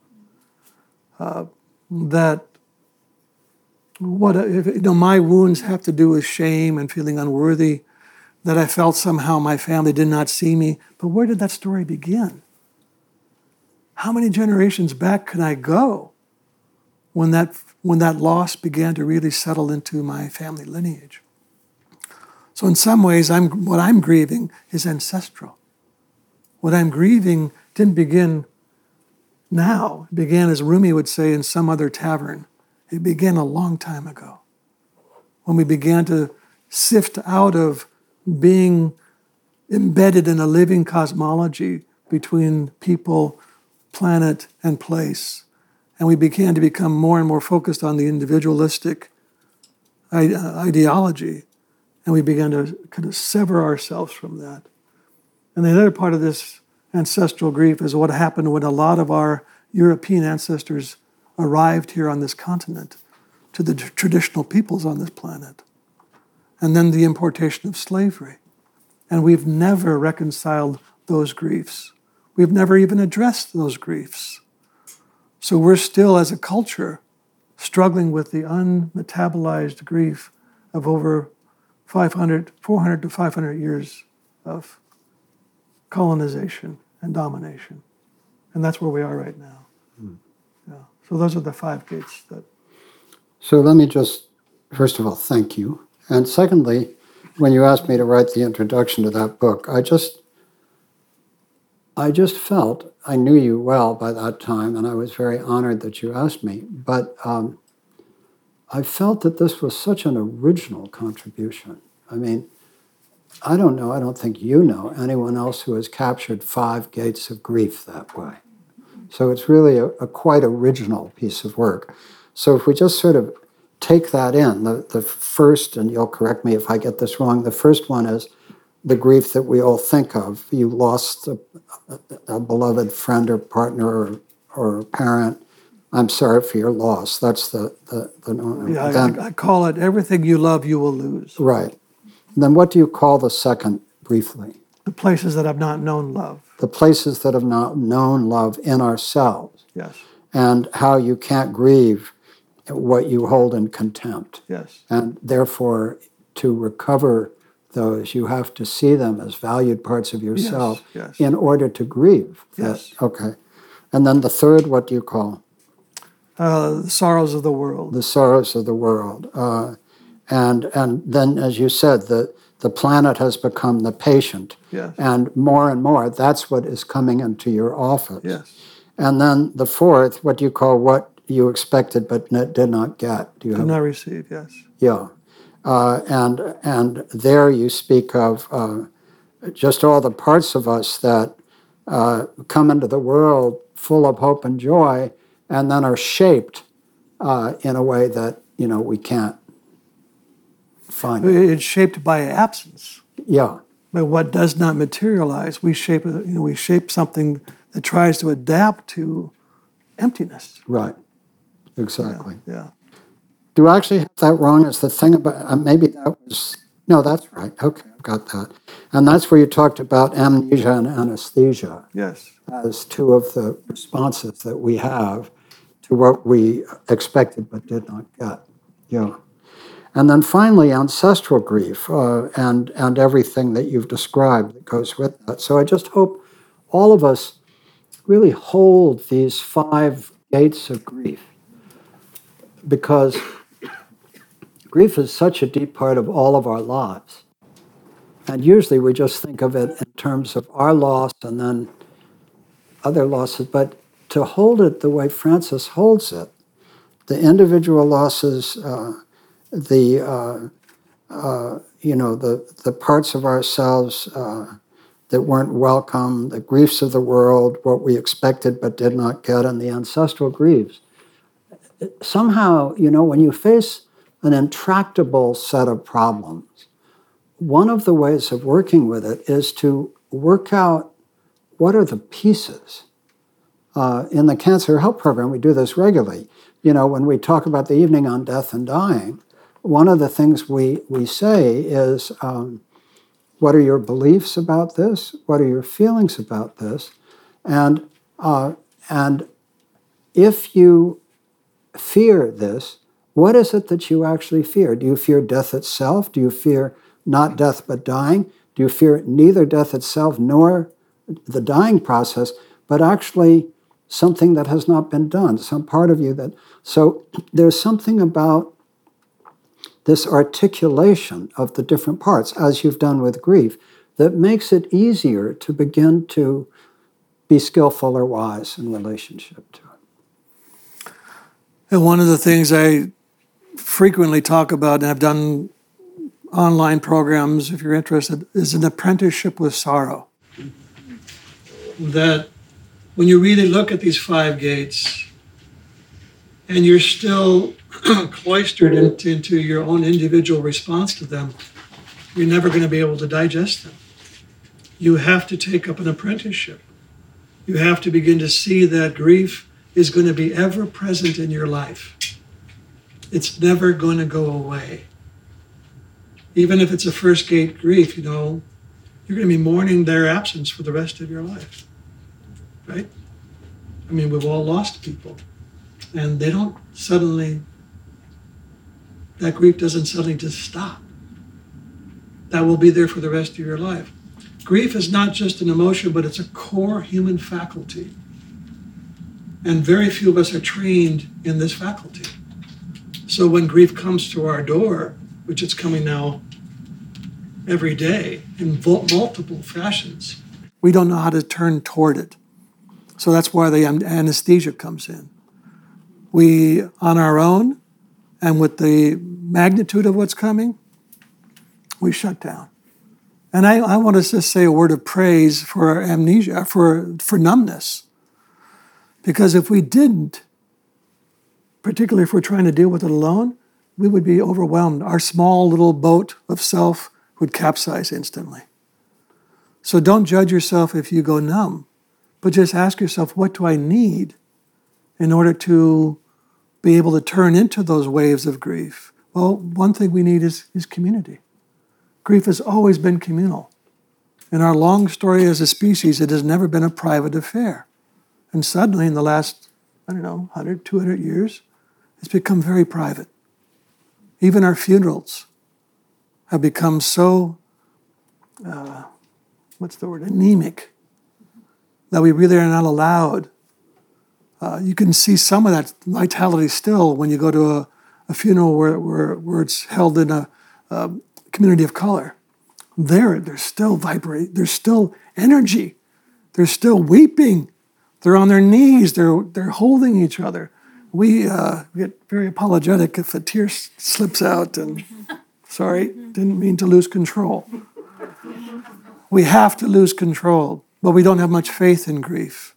Uh, that what uh, if, you know my wounds have to do with shame and feeling unworthy that i felt somehow my family did not see me. But where did that story begin? How many generations back can i go when that when that loss began to really settle into my family lineage? So in some ways i'm what i'm grieving is ancestral. What i'm grieving didn't begin now. It began as rumi would say in some other tavern it began a long time ago when we began to sift out of being embedded in a living cosmology between people, planet, and place. And we began to become more and more focused on the individualistic uh, ideology. And we began to kind of sever ourselves from that. And the other part of this ancestral grief is what happened when a lot of our European ancestors arrived here on this continent to the traditional peoples on this planet. And then the importation of slavery. And we've never reconciled those griefs. We've never even addressed those griefs. So we're still, as a culture, struggling with the unmetabolized grief of over 500, 400 to 500 years of colonization and domination. And that's where we are right now. So those are the five gates that. So let me just, first of all, thank you. And secondly, when you asked me to write the introduction to that book, I just, I just felt I knew you well by that time, and I was very honored that you asked me. But um, I felt that this was such an original contribution. I mean, I don't know, I don't think you know anyone else who has captured five gates of grief that way. So it's really a, a quite original piece of work. So if we just sort of take that in, the, the first, and you'll correct me if I get this wrong, the first one is the grief that we all think of. You lost a, a, a beloved friend or partner or, or parent. I'm sorry for your loss. That's the the, the Yeah, then- I, I call it everything you love, you will lose. right. Then what do you call the second briefly? The places that have not known love. The places that have not known love in ourselves, Yes, and how you can't grieve what you hold in contempt. yes, And therefore, to recover those, you have to see them as valued parts of yourself yes. in order to grieve. that- Yes. Okay. And then the third, what do you call? uh, the sorrows of the world. The sorrows of the world. Uh, and, and then, as you said, the, the planet has become the patient. Yes, And more and more, that's what is coming into your office. yes. And then the fourth, what do you call what you expected but did not get? Do you Do have not receive. Yes, Yeah, uh, and and there you speak of uh, just all the parts of us that uh, come into the world full of hope and joy, and then are shaped uh, in a way that you know we can't it's shaped by absence. Yeah, But what does not materialize, we shape. You know, we shape something that tries to adapt to emptiness. right, exactly. Yeah. Do I actually have that wrong? Is the thing about uh, maybe that was no, that's right. Okay, I've got that, and that's where you talked about amnesia and anesthesia. Yes. as two of the responses that we have to what we expected but did not get. Yeah. And then finally, ancestral grief uh, and, and everything that you've described that goes with that. So I just hope all of us really hold these five gates of grief because grief is such a deep part of all of our lives. And usually we just think of it in terms of our loss and then other losses, but to hold it the way Francis holds it, the individual losses, uh, the uh, uh, you know the the parts of ourselves uh, that weren't welcome, the griefs of the world, what we expected but did not get, and the ancestral griefs. Somehow, you know, when you face an intractable set of problems, one of the ways of working with it is to work out what are the pieces? Uh, in the Cancer Help Program, we do this regularly. You know, when we talk about the evening on death and dying, one of the things we, we say is um, what are your beliefs about this? What are your feelings about this? And, uh, and if you fear this, what is it that you actually fear? Do you fear death itself? Do you fear not death but dying? Do you fear neither death itself nor the dying process, but actually something that has not been done, some part of you that. So there's something about this articulation of the different parts, as you've done with grief, that makes it easier to begin to be skillful or wise in relationship to it. And one of the things I frequently talk about, and I've done online programs, if you're interested, is an apprenticeship with sorrow. That when you really look at these five gates and you're still cloistered into, into your own individual response to them, you're never going to be able to digest them. You have to take up an apprenticeship. You have to begin to see that grief is going to be ever present in your life. It's never going to go away. Even if it's a first gate grief, you know, you're going to be mourning their absence for the rest of your life. Right? I mean, we've all lost people. And they don't suddenly, that grief doesn't suddenly just stop. That will be there for the rest of your life. Grief is not just an emotion, but it's a core human faculty. And very few of us are trained in this faculty. So when grief comes to our door, which it's coming now every day in multiple fashions, we don't know how to turn toward it. So that's why the anesthesia comes in. We, on our own, and with the magnitude of what's coming, we shut down. And I, I want to just say a word of praise for our amnesia, for, for numbness. Because if we didn't, particularly if we're trying to deal with it alone, we would be overwhelmed. Our small little boat of self would capsize instantly. So don't judge yourself if you go numb, but just ask yourself, what do I need in order to be able to turn into those waves of grief? Well, one thing we need is, is community. Grief has always been communal. In our long story as a species, it has never been a private affair. And suddenly, in the last, I don't know, 100, 200 years, it's become very private. Even our funerals have become so, uh, what's the word, anemic, that we really are not allowed. Uh, you can see some of that vitality still when you go to a, a funeral where, where, where it's held in a, a community of color. There, there's still vibrate. There's still energy. They're still weeping. They're on their knees. They're they're holding each other. We uh, get very apologetic if a tear slips out. And sorry, didn't mean to lose control. We have to lose control, but we don't have much faith in grief.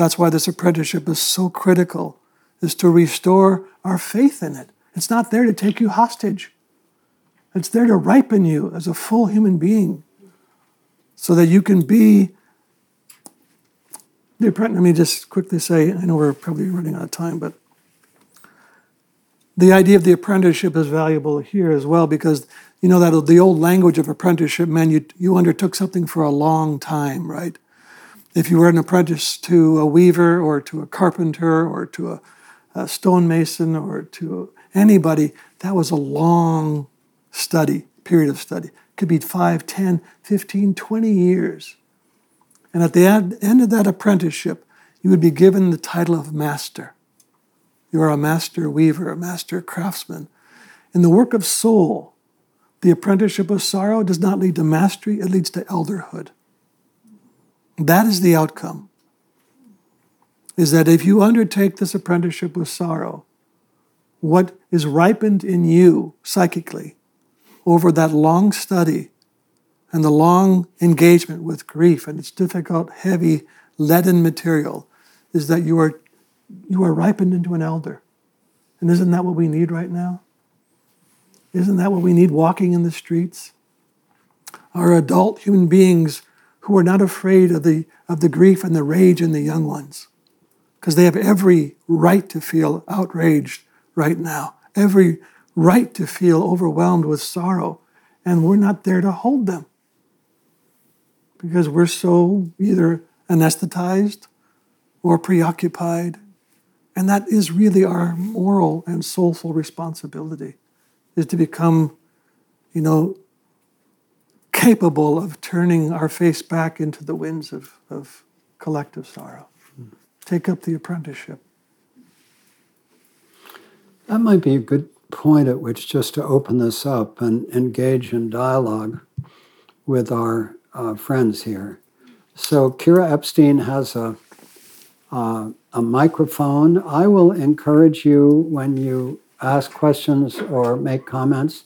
That's why this apprenticeship is so critical, is to restore our faith in it. It's not there to take you hostage. It's there to ripen you as a full human being so that you can be. The apprentice, let me just quickly say, I know we're probably running out of time, but the idea of the apprenticeship is valuable here as well because you know that the old language of apprenticeship meant you, you undertook something for a long time, right? If you were an apprentice to a weaver or to a carpenter or to a, a stonemason or to anybody, that was a long study, period of study. It could be 5, 10, 15, 20 years. And at the end of that apprenticeship, you would be given the title of master. You are a master weaver, a master craftsman. In the work of soul, the apprenticeship of sorrow does not lead to mastery, it leads to elderhood. That is the outcome. Is that if you undertake this apprenticeship with sorrow, what is ripened in you psychically over that long study and the long engagement with grief and its difficult, heavy, leaden material is that you are, you are ripened into an elder. And isn't that what we need right now? Isn't that what we need walking in the streets? Our adult human beings who are not afraid of the, of the grief and the rage in the young ones, because they have every right to feel outraged right now, every right to feel overwhelmed with sorrow, and we're not there to hold them because we're so either anesthetized or preoccupied. And that is really our moral and soulful responsibility is to become, you know, capable of turning our face back into the winds of, of collective sorrow. Take up the apprenticeship. That might be a good point at which just to open this up and engage in dialogue with our uh, friends here. So Kira Epstein has a uh, a microphone. I will encourage you when you ask questions or make comments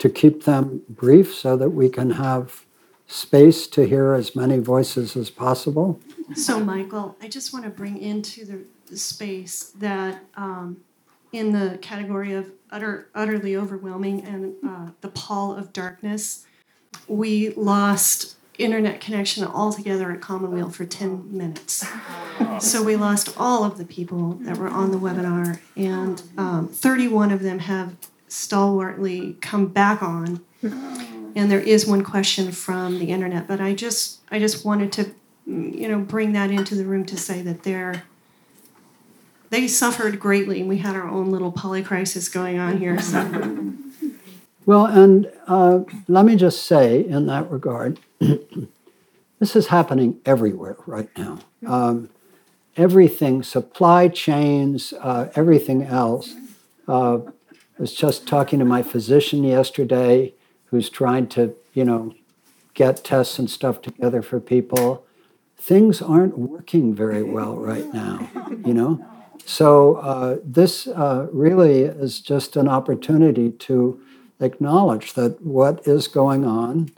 to keep them brief so that we can have space to hear as many voices as possible. So, Michael, I just want to bring into the, the space that um, in the category of utter, utterly overwhelming and uh, the pall of darkness. We lost internet connection altogether at Commonweal for 10 minutes. So we lost all of the people that were on the webinar, and um, 31 of them have stalwartly come back on. And there is one question from the internet, but I just I just wanted to you know bring that into the room to say that they're they suffered greatly, and we had our own little polycrisis going on here. So. Well, and uh, let me just say in that regard, this is happening everywhere right now. Um, everything, supply chains, uh, everything else. Uh, was just talking to my physician yesterday who's trying to, you know, get tests and stuff together for people. Things aren't working very well right now, you know? So uh, this uh, really is just an opportunity to acknowledge that what is going on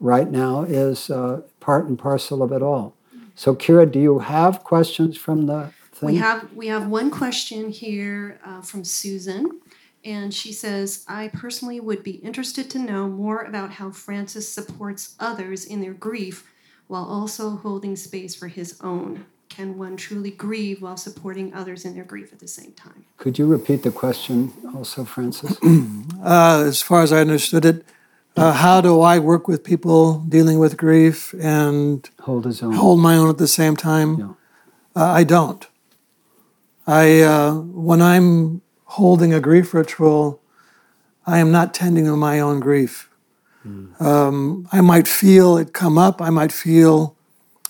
right now is uh, part and parcel of it all. So, Kira, do you have questions from the thing? We have we have one question here uh, from Susan, and she says, "I personally would be interested to know more about how Francis supports others in their grief, while also holding space for his own." can one truly grieve while supporting others in their grief at the same time? Could you repeat the question also, Francis? uh, as far as I understood it, uh, how do I work with people dealing with grief and hold his own, hold my own at the same time? Yeah. Uh, I don't. I uh, when I'm holding a grief ritual, I am not tending to my own grief. Mm. Um, I might feel it come up. I might feel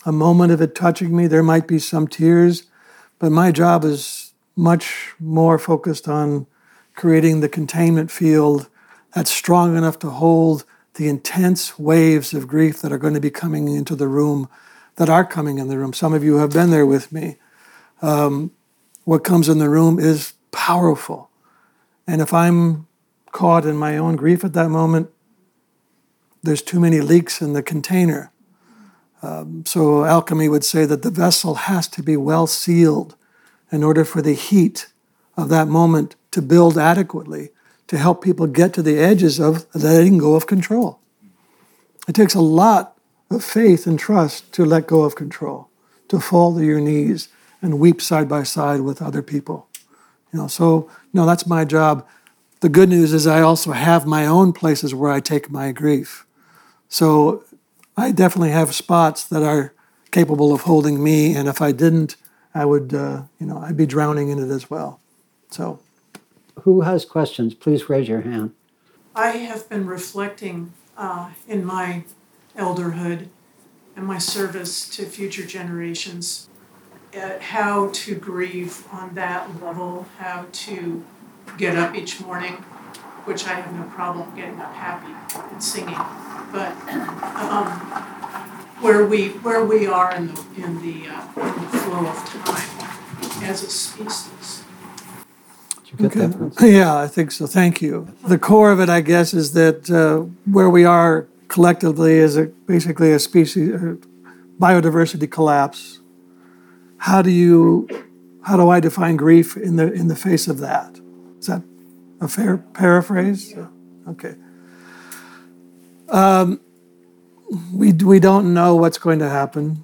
a moment of it touching me. There might be some tears, but my job is much more focused on creating the containment field that's strong enough to hold the intense waves of grief that are going to be coming into the room, that are coming in the room. Some of you have been there with me. Um, what comes in the room is powerful. And if I'm caught in my own grief at that moment, there's too many leaks in the container. Um, so, alchemy would say that the vessel has to be well sealed in order for the heat of that moment to build adequately to help people get to the edges of letting go of control. It takes a lot of faith and trust to let go of control, to fall to your knees and weep side by side with other people. You know, so no, that's my job. The good news is I also have my own places where I take my grief. So I definitely have spots that are capable of holding me, and if I didn't, I would, uh, you know, I'd be drowning in it as well. So, who has questions? Please raise your hand. I have been reflecting uh, in my elderhood and my service to future generations at how to grieve on that level, how to get up each morning, which I have no problem getting up happy and singing but um, where we where we are in the in the, uh, in the flow of time as a species. Okay. Yeah, I think so. Thank you. The core of it, I guess, is that uh, where we are collectively is a, basically a species uh, biodiversity collapse. How do you, how do I define grief in the in the face of that? Is that a fair paraphrase? Okay. Um, we, we don't know what's going to happen.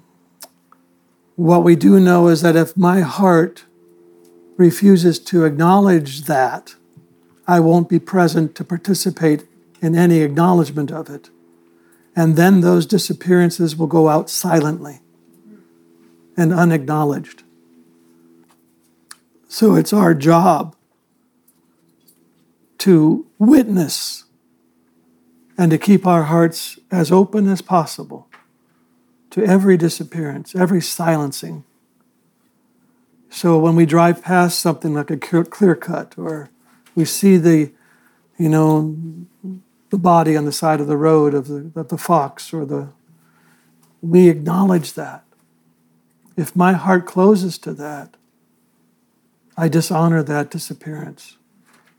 What we do know is that if my heart refuses to acknowledge that, I won't be present to participate in any acknowledgement of it. And then those disappearances will go out silently and unacknowledged. So it's our job to witness and to keep our hearts as open as possible to every disappearance, every silencing. So when we drive past something like a clear cut, or we see the, you know, the body on the side of the road of the, of the fox, or the, we acknowledge that. If my heart closes to that, I dishonor that disappearance.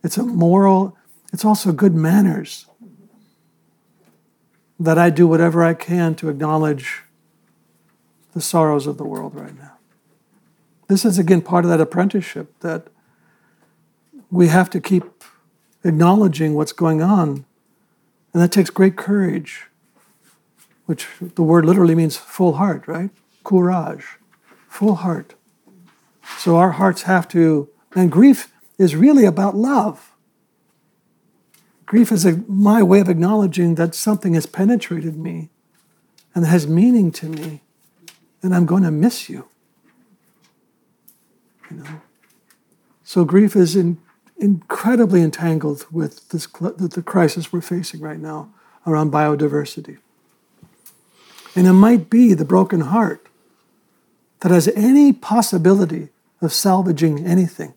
It's a moral, it's also good manners that I do whatever I can to acknowledge the sorrows of the world right now. This is again part of that apprenticeship that we have to keep acknowledging what's going on. And that takes great courage, which the word literally means full heart, right? Courage, full heart. So our hearts have to, and grief is really about love. Grief is a, my way of acknowledging that something has penetrated me and has meaning to me, and I'm going to miss you. You know? So grief is in, incredibly entangled with this the crisis we're facing right now around biodiversity. And it might be the broken heart that has any possibility of salvaging anything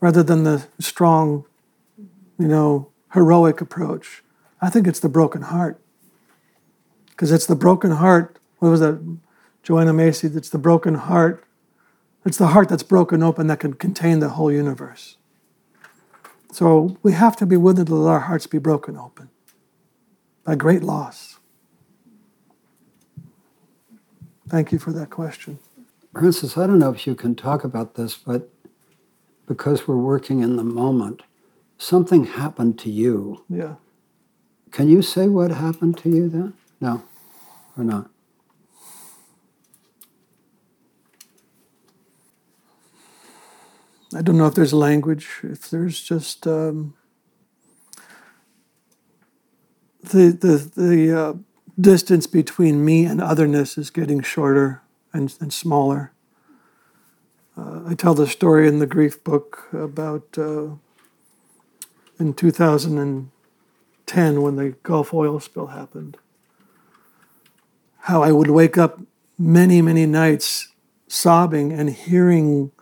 rather than the strong, you know, heroic approach. I think it's the broken heart. Because it's the broken heart. What was that? Joanna Macy, it's the broken heart. It's the heart that's broken open that can contain the whole universe. So we have to be willing to let our hearts be broken open by great loss. Thank you for that question. Francis, I don't know if you can talk about this, but because we're working in the moment, something happened to you. Yeah. Can you say what happened to you then? No, or not? I don't know if there's language, if there's just um, the the the uh, distance between me and otherness is getting shorter and, and smaller. Uh, I tell the story in the grief book about uh, in 2010 when the Gulf oil spill happened. How I would wake up many, many nights sobbing and hearing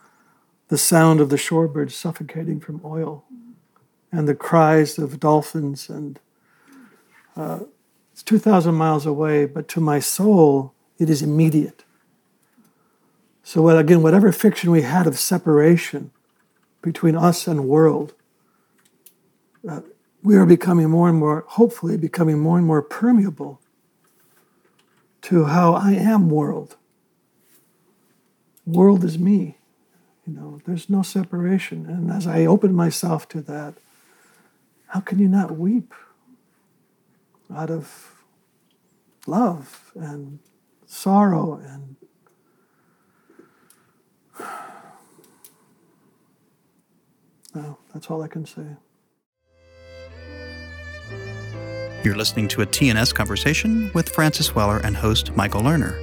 the sound of the shorebirds suffocating from oil and the cries of dolphins and uh, it's 2000 miles away but to my soul it is immediate. So again whatever fiction we had of separation between us and world uh, we are becoming more and more hopefully becoming more and more permeable to how i am world. World is me you know, there's no separation. And as I open myself to that, how can you not weep out of love and sorrow and no, that's all I can say. You're listening to a TNS conversation with Francis Weller and host Michael Lerner.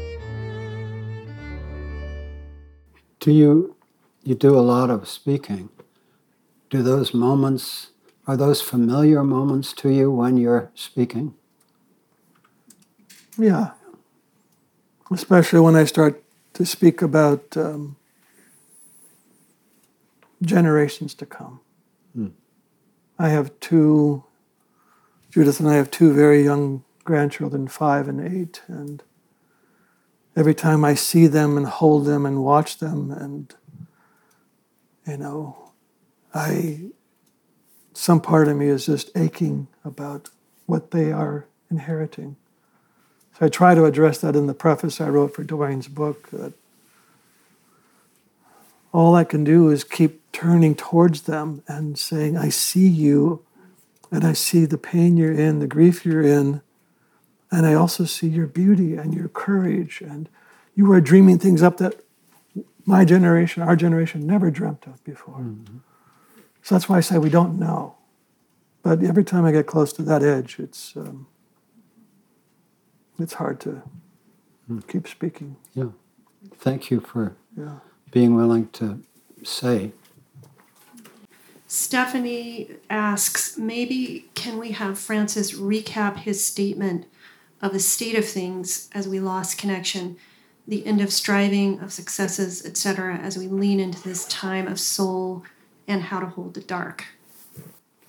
Do you you do a lot of speaking. Do those moments, are those familiar moments to you when you're speaking? Yeah. Especially when I start to speak about um, generations to come. Hmm. I have two, Judith and I have two very young grandchildren, five and eight, and every time I see them and hold them and watch them and you know, I, some part of me is just aching about what they are inheriting. So I try to address that in the preface I wrote for Duane's book. That all I can do is keep turning towards them and saying, I see you, and I see the pain you're in, the grief you're in, and I also see your beauty and your courage, and you are dreaming things up that my generation, our generation, never dreamt of before. Mm-hmm. So that's why I say we don't know. But every time I get close to that edge, it's um, it's hard to mm. keep speaking. Yeah. Thank you for yeah. being willing to say. Stephanie asks, maybe can we have Francis recap his statement of the state of things as we lost connection? the end of striving, of successes, etc., as we lean into this time of soul and how to hold the dark.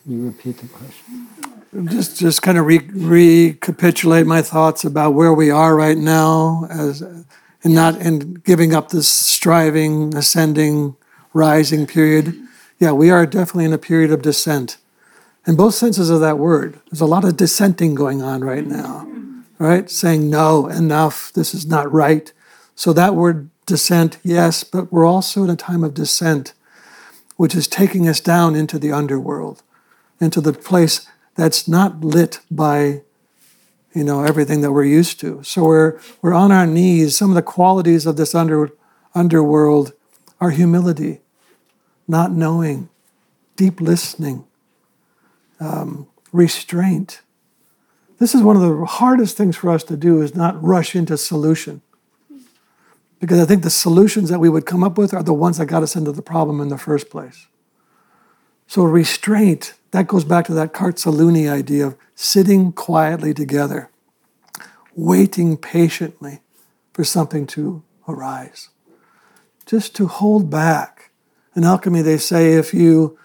Can you repeat the question? Just, just kind of re- recapitulate my thoughts about where we are right now, as and not and giving up this striving, ascending, rising period. Yeah, we are definitely in a period of descent, in both senses of that word. There's a lot of dissenting going on right now, right? Saying no, enough. This is not right. So that word descent, yes, but we're also in a time of descent, which is taking us down into the underworld, into the place that's not lit by you know everything that we're used to. So we're we're on our knees. Some of the qualities of this under, underworld are humility, not knowing, deep listening, um, restraint. This is one of the hardest things for us to do is not rush into solution because I think the solutions that we would come up with are the ones that got us into the problem in the first place. So restraint, that goes back to that Qarrtsiluni idea of sitting quietly together, waiting patiently for something to arise. Just to hold back. In alchemy, they say if you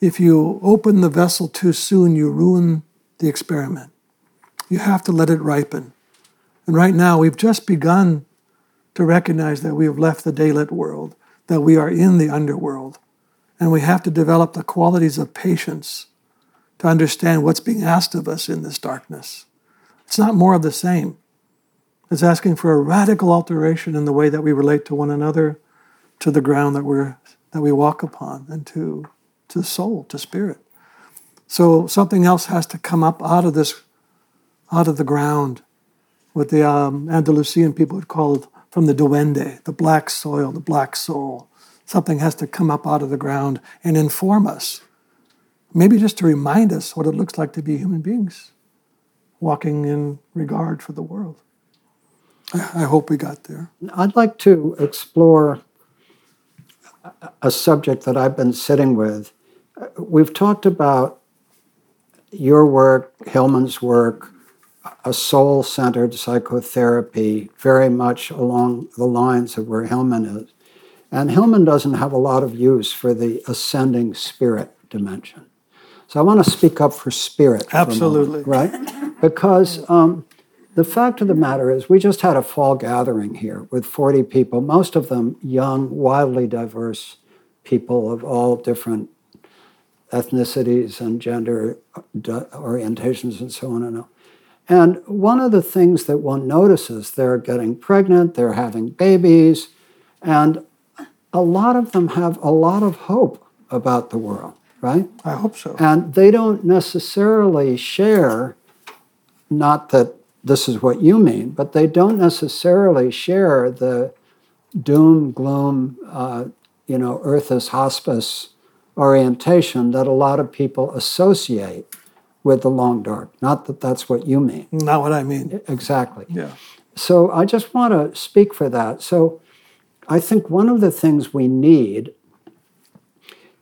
if you open the vessel too soon, you ruin the experiment. You have to let it ripen. And right now, we've just begun to recognize that we have left the daylit world, that we are in the underworld, and we have to develop the qualities of patience to understand what's being asked of us in this darkness. It's not more of the same. It's asking for a radical alteration in the way that we relate to one another, to the ground that we're that we walk upon, and to to soul, to spirit. So something else has to come up out of this, out of the ground, what the um, Andalusian people would call from the duende, the black soil, the black soul. Something has to come up out of the ground and inform us. Maybe just to remind us what it looks like to be human beings, walking in regard for the world. I hope we got there. I'd like to explore a subject that I've been sitting with. We've talked about your work, Hillman's work, a soul centered psychotherapy, very much along the lines of where Hillman is. And Hillman doesn't have a lot of use for the ascending spirit dimension. So I want to speak up for spirit. Absolutely. For moment, right? Because um, the fact of the matter is, we just had a fall gathering here with 40 people, most of them young, wildly diverse people of all different ethnicities and gender uh, orientations and so on and on. And one of the things that one notices, they're getting pregnant, they're having babies, and a lot of them have a lot of hope about the world, right? I hope so. And they don't necessarily share, not that this is what you mean, but they don't necessarily share the doom, gloom, uh, you know, earth as hospice orientation that a lot of people associate with the long dark. Not that that's what you mean. Not what I mean. Exactly. Yeah. So I just want to speak for that. So I think one of the things we need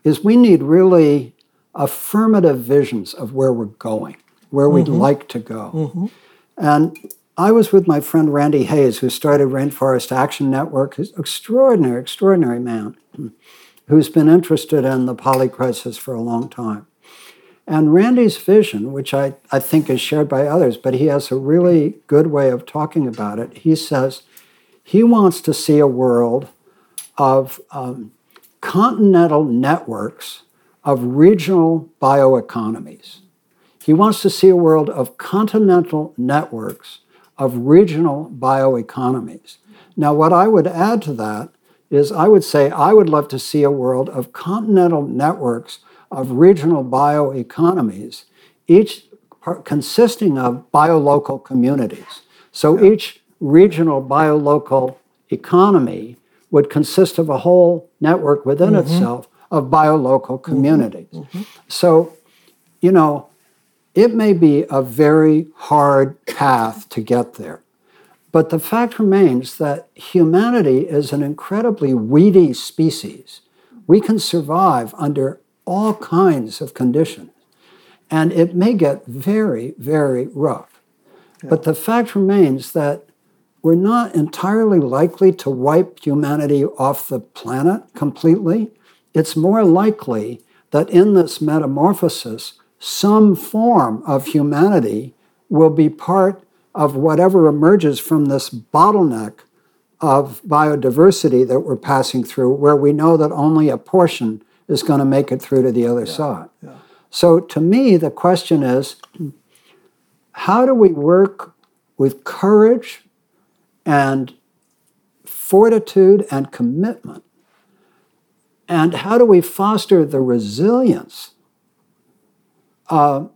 is we need really affirmative visions of where we're going, where we'd mm-hmm. like to go. Mm-hmm. And I was with my friend Randy Hayes, who started Rainforest Action Network. He's extraordinary, extraordinary man who's been interested in the polycrisis for a long time. And Randy's vision, which I, I think is shared by others, but he has a really good way of talking about it. He says he wants to see a world of um, continental networks of regional bioeconomies. He wants to see a world of continental networks of regional bioeconomies. Now, what I would add to that is I would say I would love to see a world of continental networks of regional bioeconomies, each consisting of biolocal communities. So each regional biolocal economy would consist of a whole network within mm-hmm. itself of biolocal mm-hmm. communities. Mm-hmm. So, you know, it may be a very hard path to get there. But the fact remains that humanity is an incredibly weedy species. We can survive under all kinds of conditions. And it may get very, very rough. Yeah. But the fact remains that we're not entirely likely to wipe humanity off the planet completely. It's more likely that in this metamorphosis, some form of humanity will be part of whatever emerges from this bottleneck of biodiversity that we're passing through, where we know that only a portion is going to make it through to the other yeah, side. Yeah. So, to me, the question is how do we work with courage and fortitude and commitment? And how do we foster the resilience uh,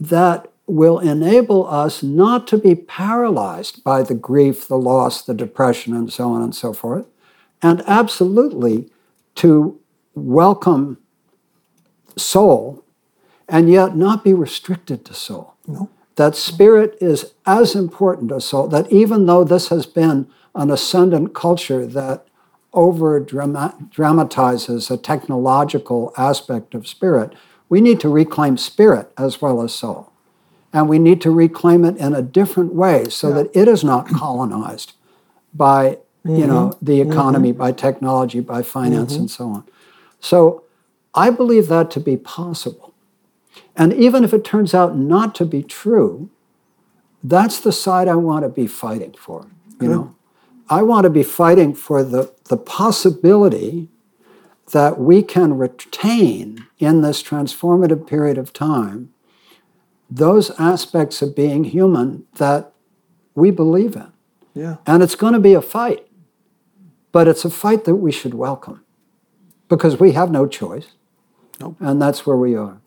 that will enable us not to be paralyzed by the grief, the loss, the depression, and so on and so forth, and absolutely to welcome soul and yet not be restricted to soul. No. That spirit is as important as soul, that even though this has been an ascendant culture that over dramatizes a technological aspect of spirit. We need to reclaim spirit as well as soul. And we need to reclaim it in a different way so yeah. that it is not colonized by mm-hmm. you know the economy, mm-hmm. by technology, by finance, mm-hmm. and so on. So I believe that to be possible. And even if it turns out not to be true, that's the side I want to be fighting for. You mm-hmm. know, I want to be fighting for the, the possibility that we can retain in this transformative period of time those aspects of being human that we believe in. Yeah. And it's going to be a fight, but it's a fight that we should welcome because we have no choice. Nope. And that's where we are.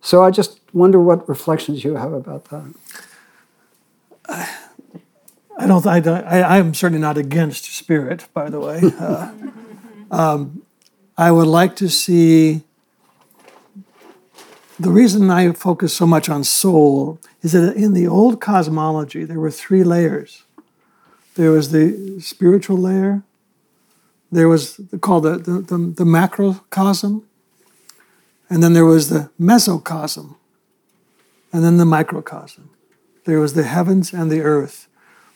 So I just wonder what reflections you have about that. I don't. I, I am certainly not against spirit. By the way, uh, um, I would like to see. The reason I focus so much on soul is that in the old cosmology there were three layers. There was the spiritual layer. There was called the, the, the, the macrocosm, and then there was the mesocosm, and then the microcosm. There was the heavens and the earth.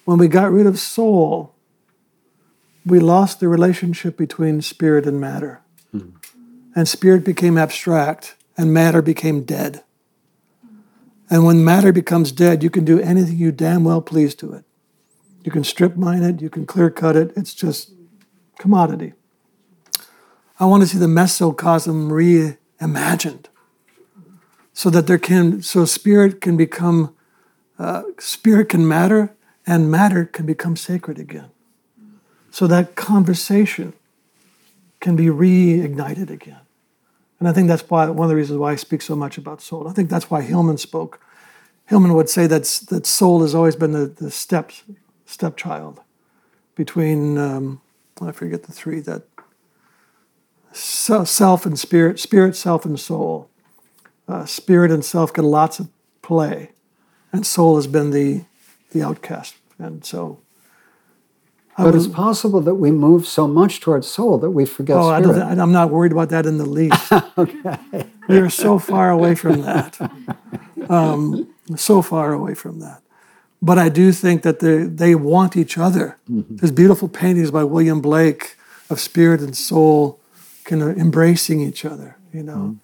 When we got rid of soul, we lost the relationship between spirit and matter. Mm-hmm. And spirit became abstract, and matter became dead. And when matter becomes dead, you can do anything you damn well please to it. You can strip mine it, you can clear cut it, it's just commodity. I want to see the mesocosm reimagined so that there can, so spirit can become uh, spirit can matter and matter can become sacred again. So that conversation can be reignited again. And I think that's why one of the reasons why I speak so much about soul. I think that's why Hillman spoke. Hillman would say that, that soul has always been the, the step, stepchild between, um, I forget the three, that self and spirit, spirit, self, and soul. Uh, spirit and self get lots of play and soul has been the the outcast. And so, I but it's possible that we move so much towards soul that we forget oh, spirit. I am not worried about that in the least. okay. We are so far away from that. Um, so far away from that. But I do think that they, they want each other. Mm-hmm. There's beautiful paintings by William Blake of spirit and soul kind of embracing each other, you know. Mm-hmm.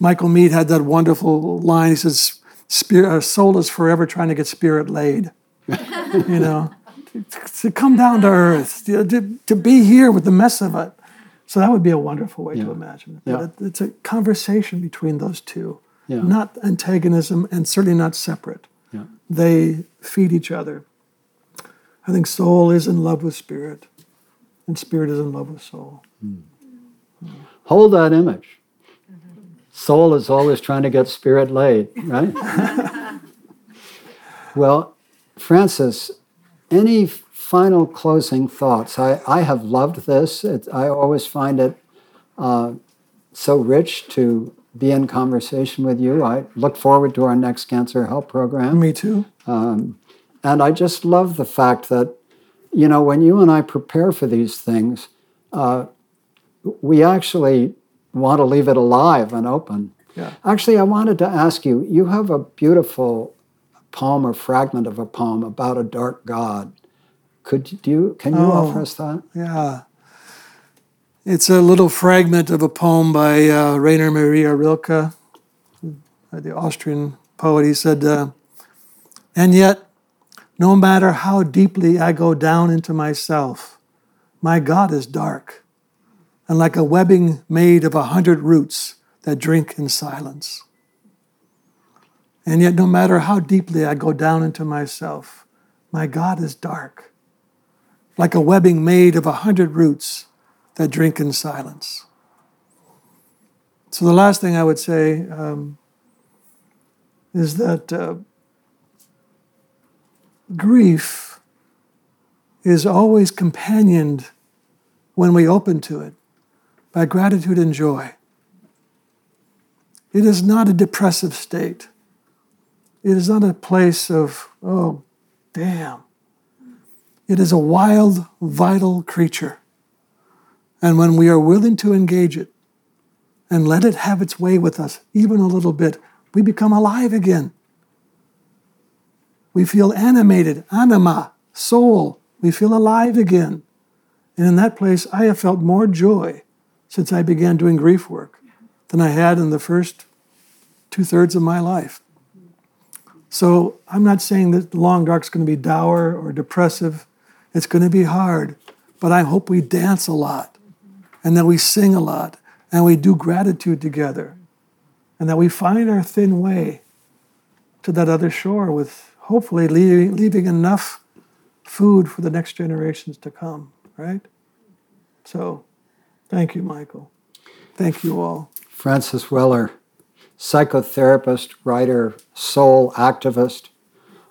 Michael Meade had that wonderful line. He says, spirit, our soul is forever trying to get spirit laid. you know, to, to, come down to earth, to, to, to, be here with the mess of it. So that would be a wonderful way yeah. to imagine it. Yeah. It's a conversation between those two, yeah. not antagonism and certainly not separate. They feed each other. I think soul is in love with spirit, and spirit is in love with soul. Mm. Hold that image soul is always trying to get spirit laid, right? well, Francis, any final closing thoughts? I, I have loved this. It, I always find it uh, so rich to be in conversation with you. I look forward to our next cancer help program. Me too. Um, and I just love the fact that, you know, when you and I prepare for these things, uh, we actually want to leave it alive and open. Yeah. Actually, I wanted to ask you you have a beautiful poem or fragment of a poem about a dark god. Could you, can you oh, offer us that? Yeah. It's a little fragment of a poem by uh, Rainer Maria Rilke, the Austrian poet. He said, uh, And yet, no matter how deeply I go down into myself, my God is dark and like a webbing made of a hundred roots that drink in silence. And yet, no matter how deeply I go down into myself, my God is dark, like a webbing made of a hundred roots that drink in silence. So, the last thing I would say um, is that uh, grief is always companioned when we open to it by gratitude and joy. It is not a depressive state. It is not a place of, oh, damn. It is a wild, vital creature And when we are willing to engage it and let it have its way with us, even a little bit, we become alive again. We feel animated, anima, soul. We feel alive again. And in that place, I have felt more joy since I began doing grief work than I had in the first two thirds of my life. So I'm not saying that the long dark is going to be dour or depressive. It's going to be hard, but I hope we dance a lot and that we sing a lot and we do gratitude together and that we find our thin way to that other shore with hopefully leaving, leaving enough food for the next generations to come, right? So thank you, Michael. Thank you all. Francis Weller, psychotherapist, writer, soul activist,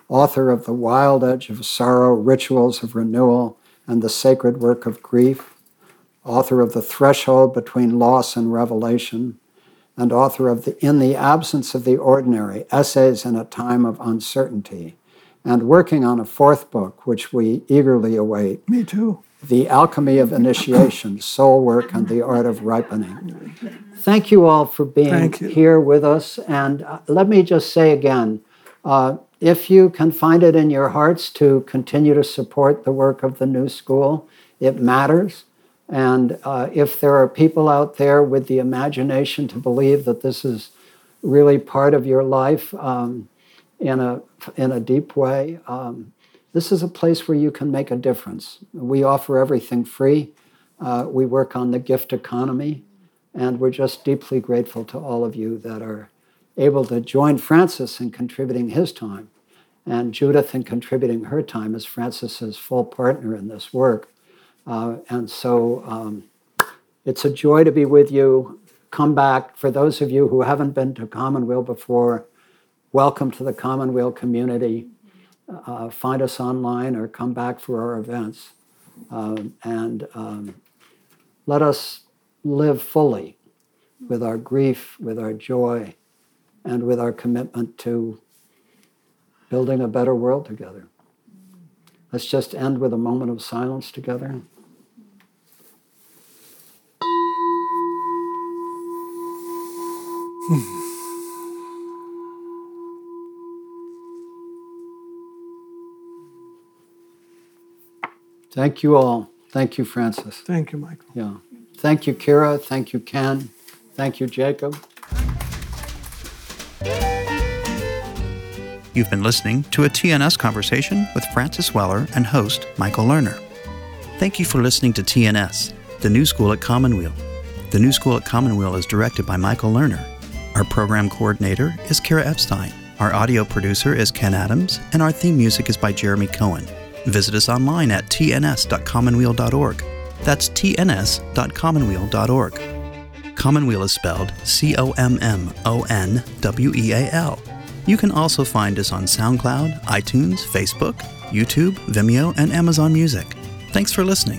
author of The Wild Edge of Sorrow Rituals of Renewal and the Sacred Work of Grief, author of The Threshold Between Loss and Revelation, and author of the In the Absence of the Ordinary Essays in a Time of Uncertainty, and working on a fourth book, which we eagerly await Me too. The Alchemy of Initiation Soul Work and the Art of Ripening. Thank you all for being here with us. And uh, let me just say again uh, if you can find it in your hearts to continue to support the work of the New School, it matters. And uh, if there are people out there with the imagination to believe that this is really part of your life um, in, a, in a deep way, um, this is a place where you can make a difference. We offer everything free. Uh, we work on the gift economy. And we're just deeply grateful to all of you that are able to join Francis in contributing his time and Judith in contributing her time as Francis's full partner in this work. Uh, and so um, it's a joy to be with you. Come back. For those of you who haven't been to Commonweal before, welcome to the Commonweal community. Uh, find us online or come back for our events. Um, and um, let us live fully with our grief, with our joy, and with our commitment to building a better world together. Let's just end with a moment of silence together. Thank you all. Thank you, Francis. Thank you, Michael. Yeah. Thank you, Kira. Thank you, Ken. Thank you, Jacob. You've been listening to a TNS conversation with Francis Weller and host Michael Lerner. Thank you for listening to TNS, the New School at Commonweal. The New School at Commonweal is directed by Michael Lerner. Our program coordinator is Kira Epstein. Our audio producer is Ken Adams, and our theme music is by Jeremy Cohen. Visit us online at tns.commonweal.org. That's tns.commonweal.org. Commonweal is spelled C O M M O N W E A L. You can also find us on SoundCloud, iTunes, Facebook, YouTube, Vimeo, and Amazon Music. Thanks for listening.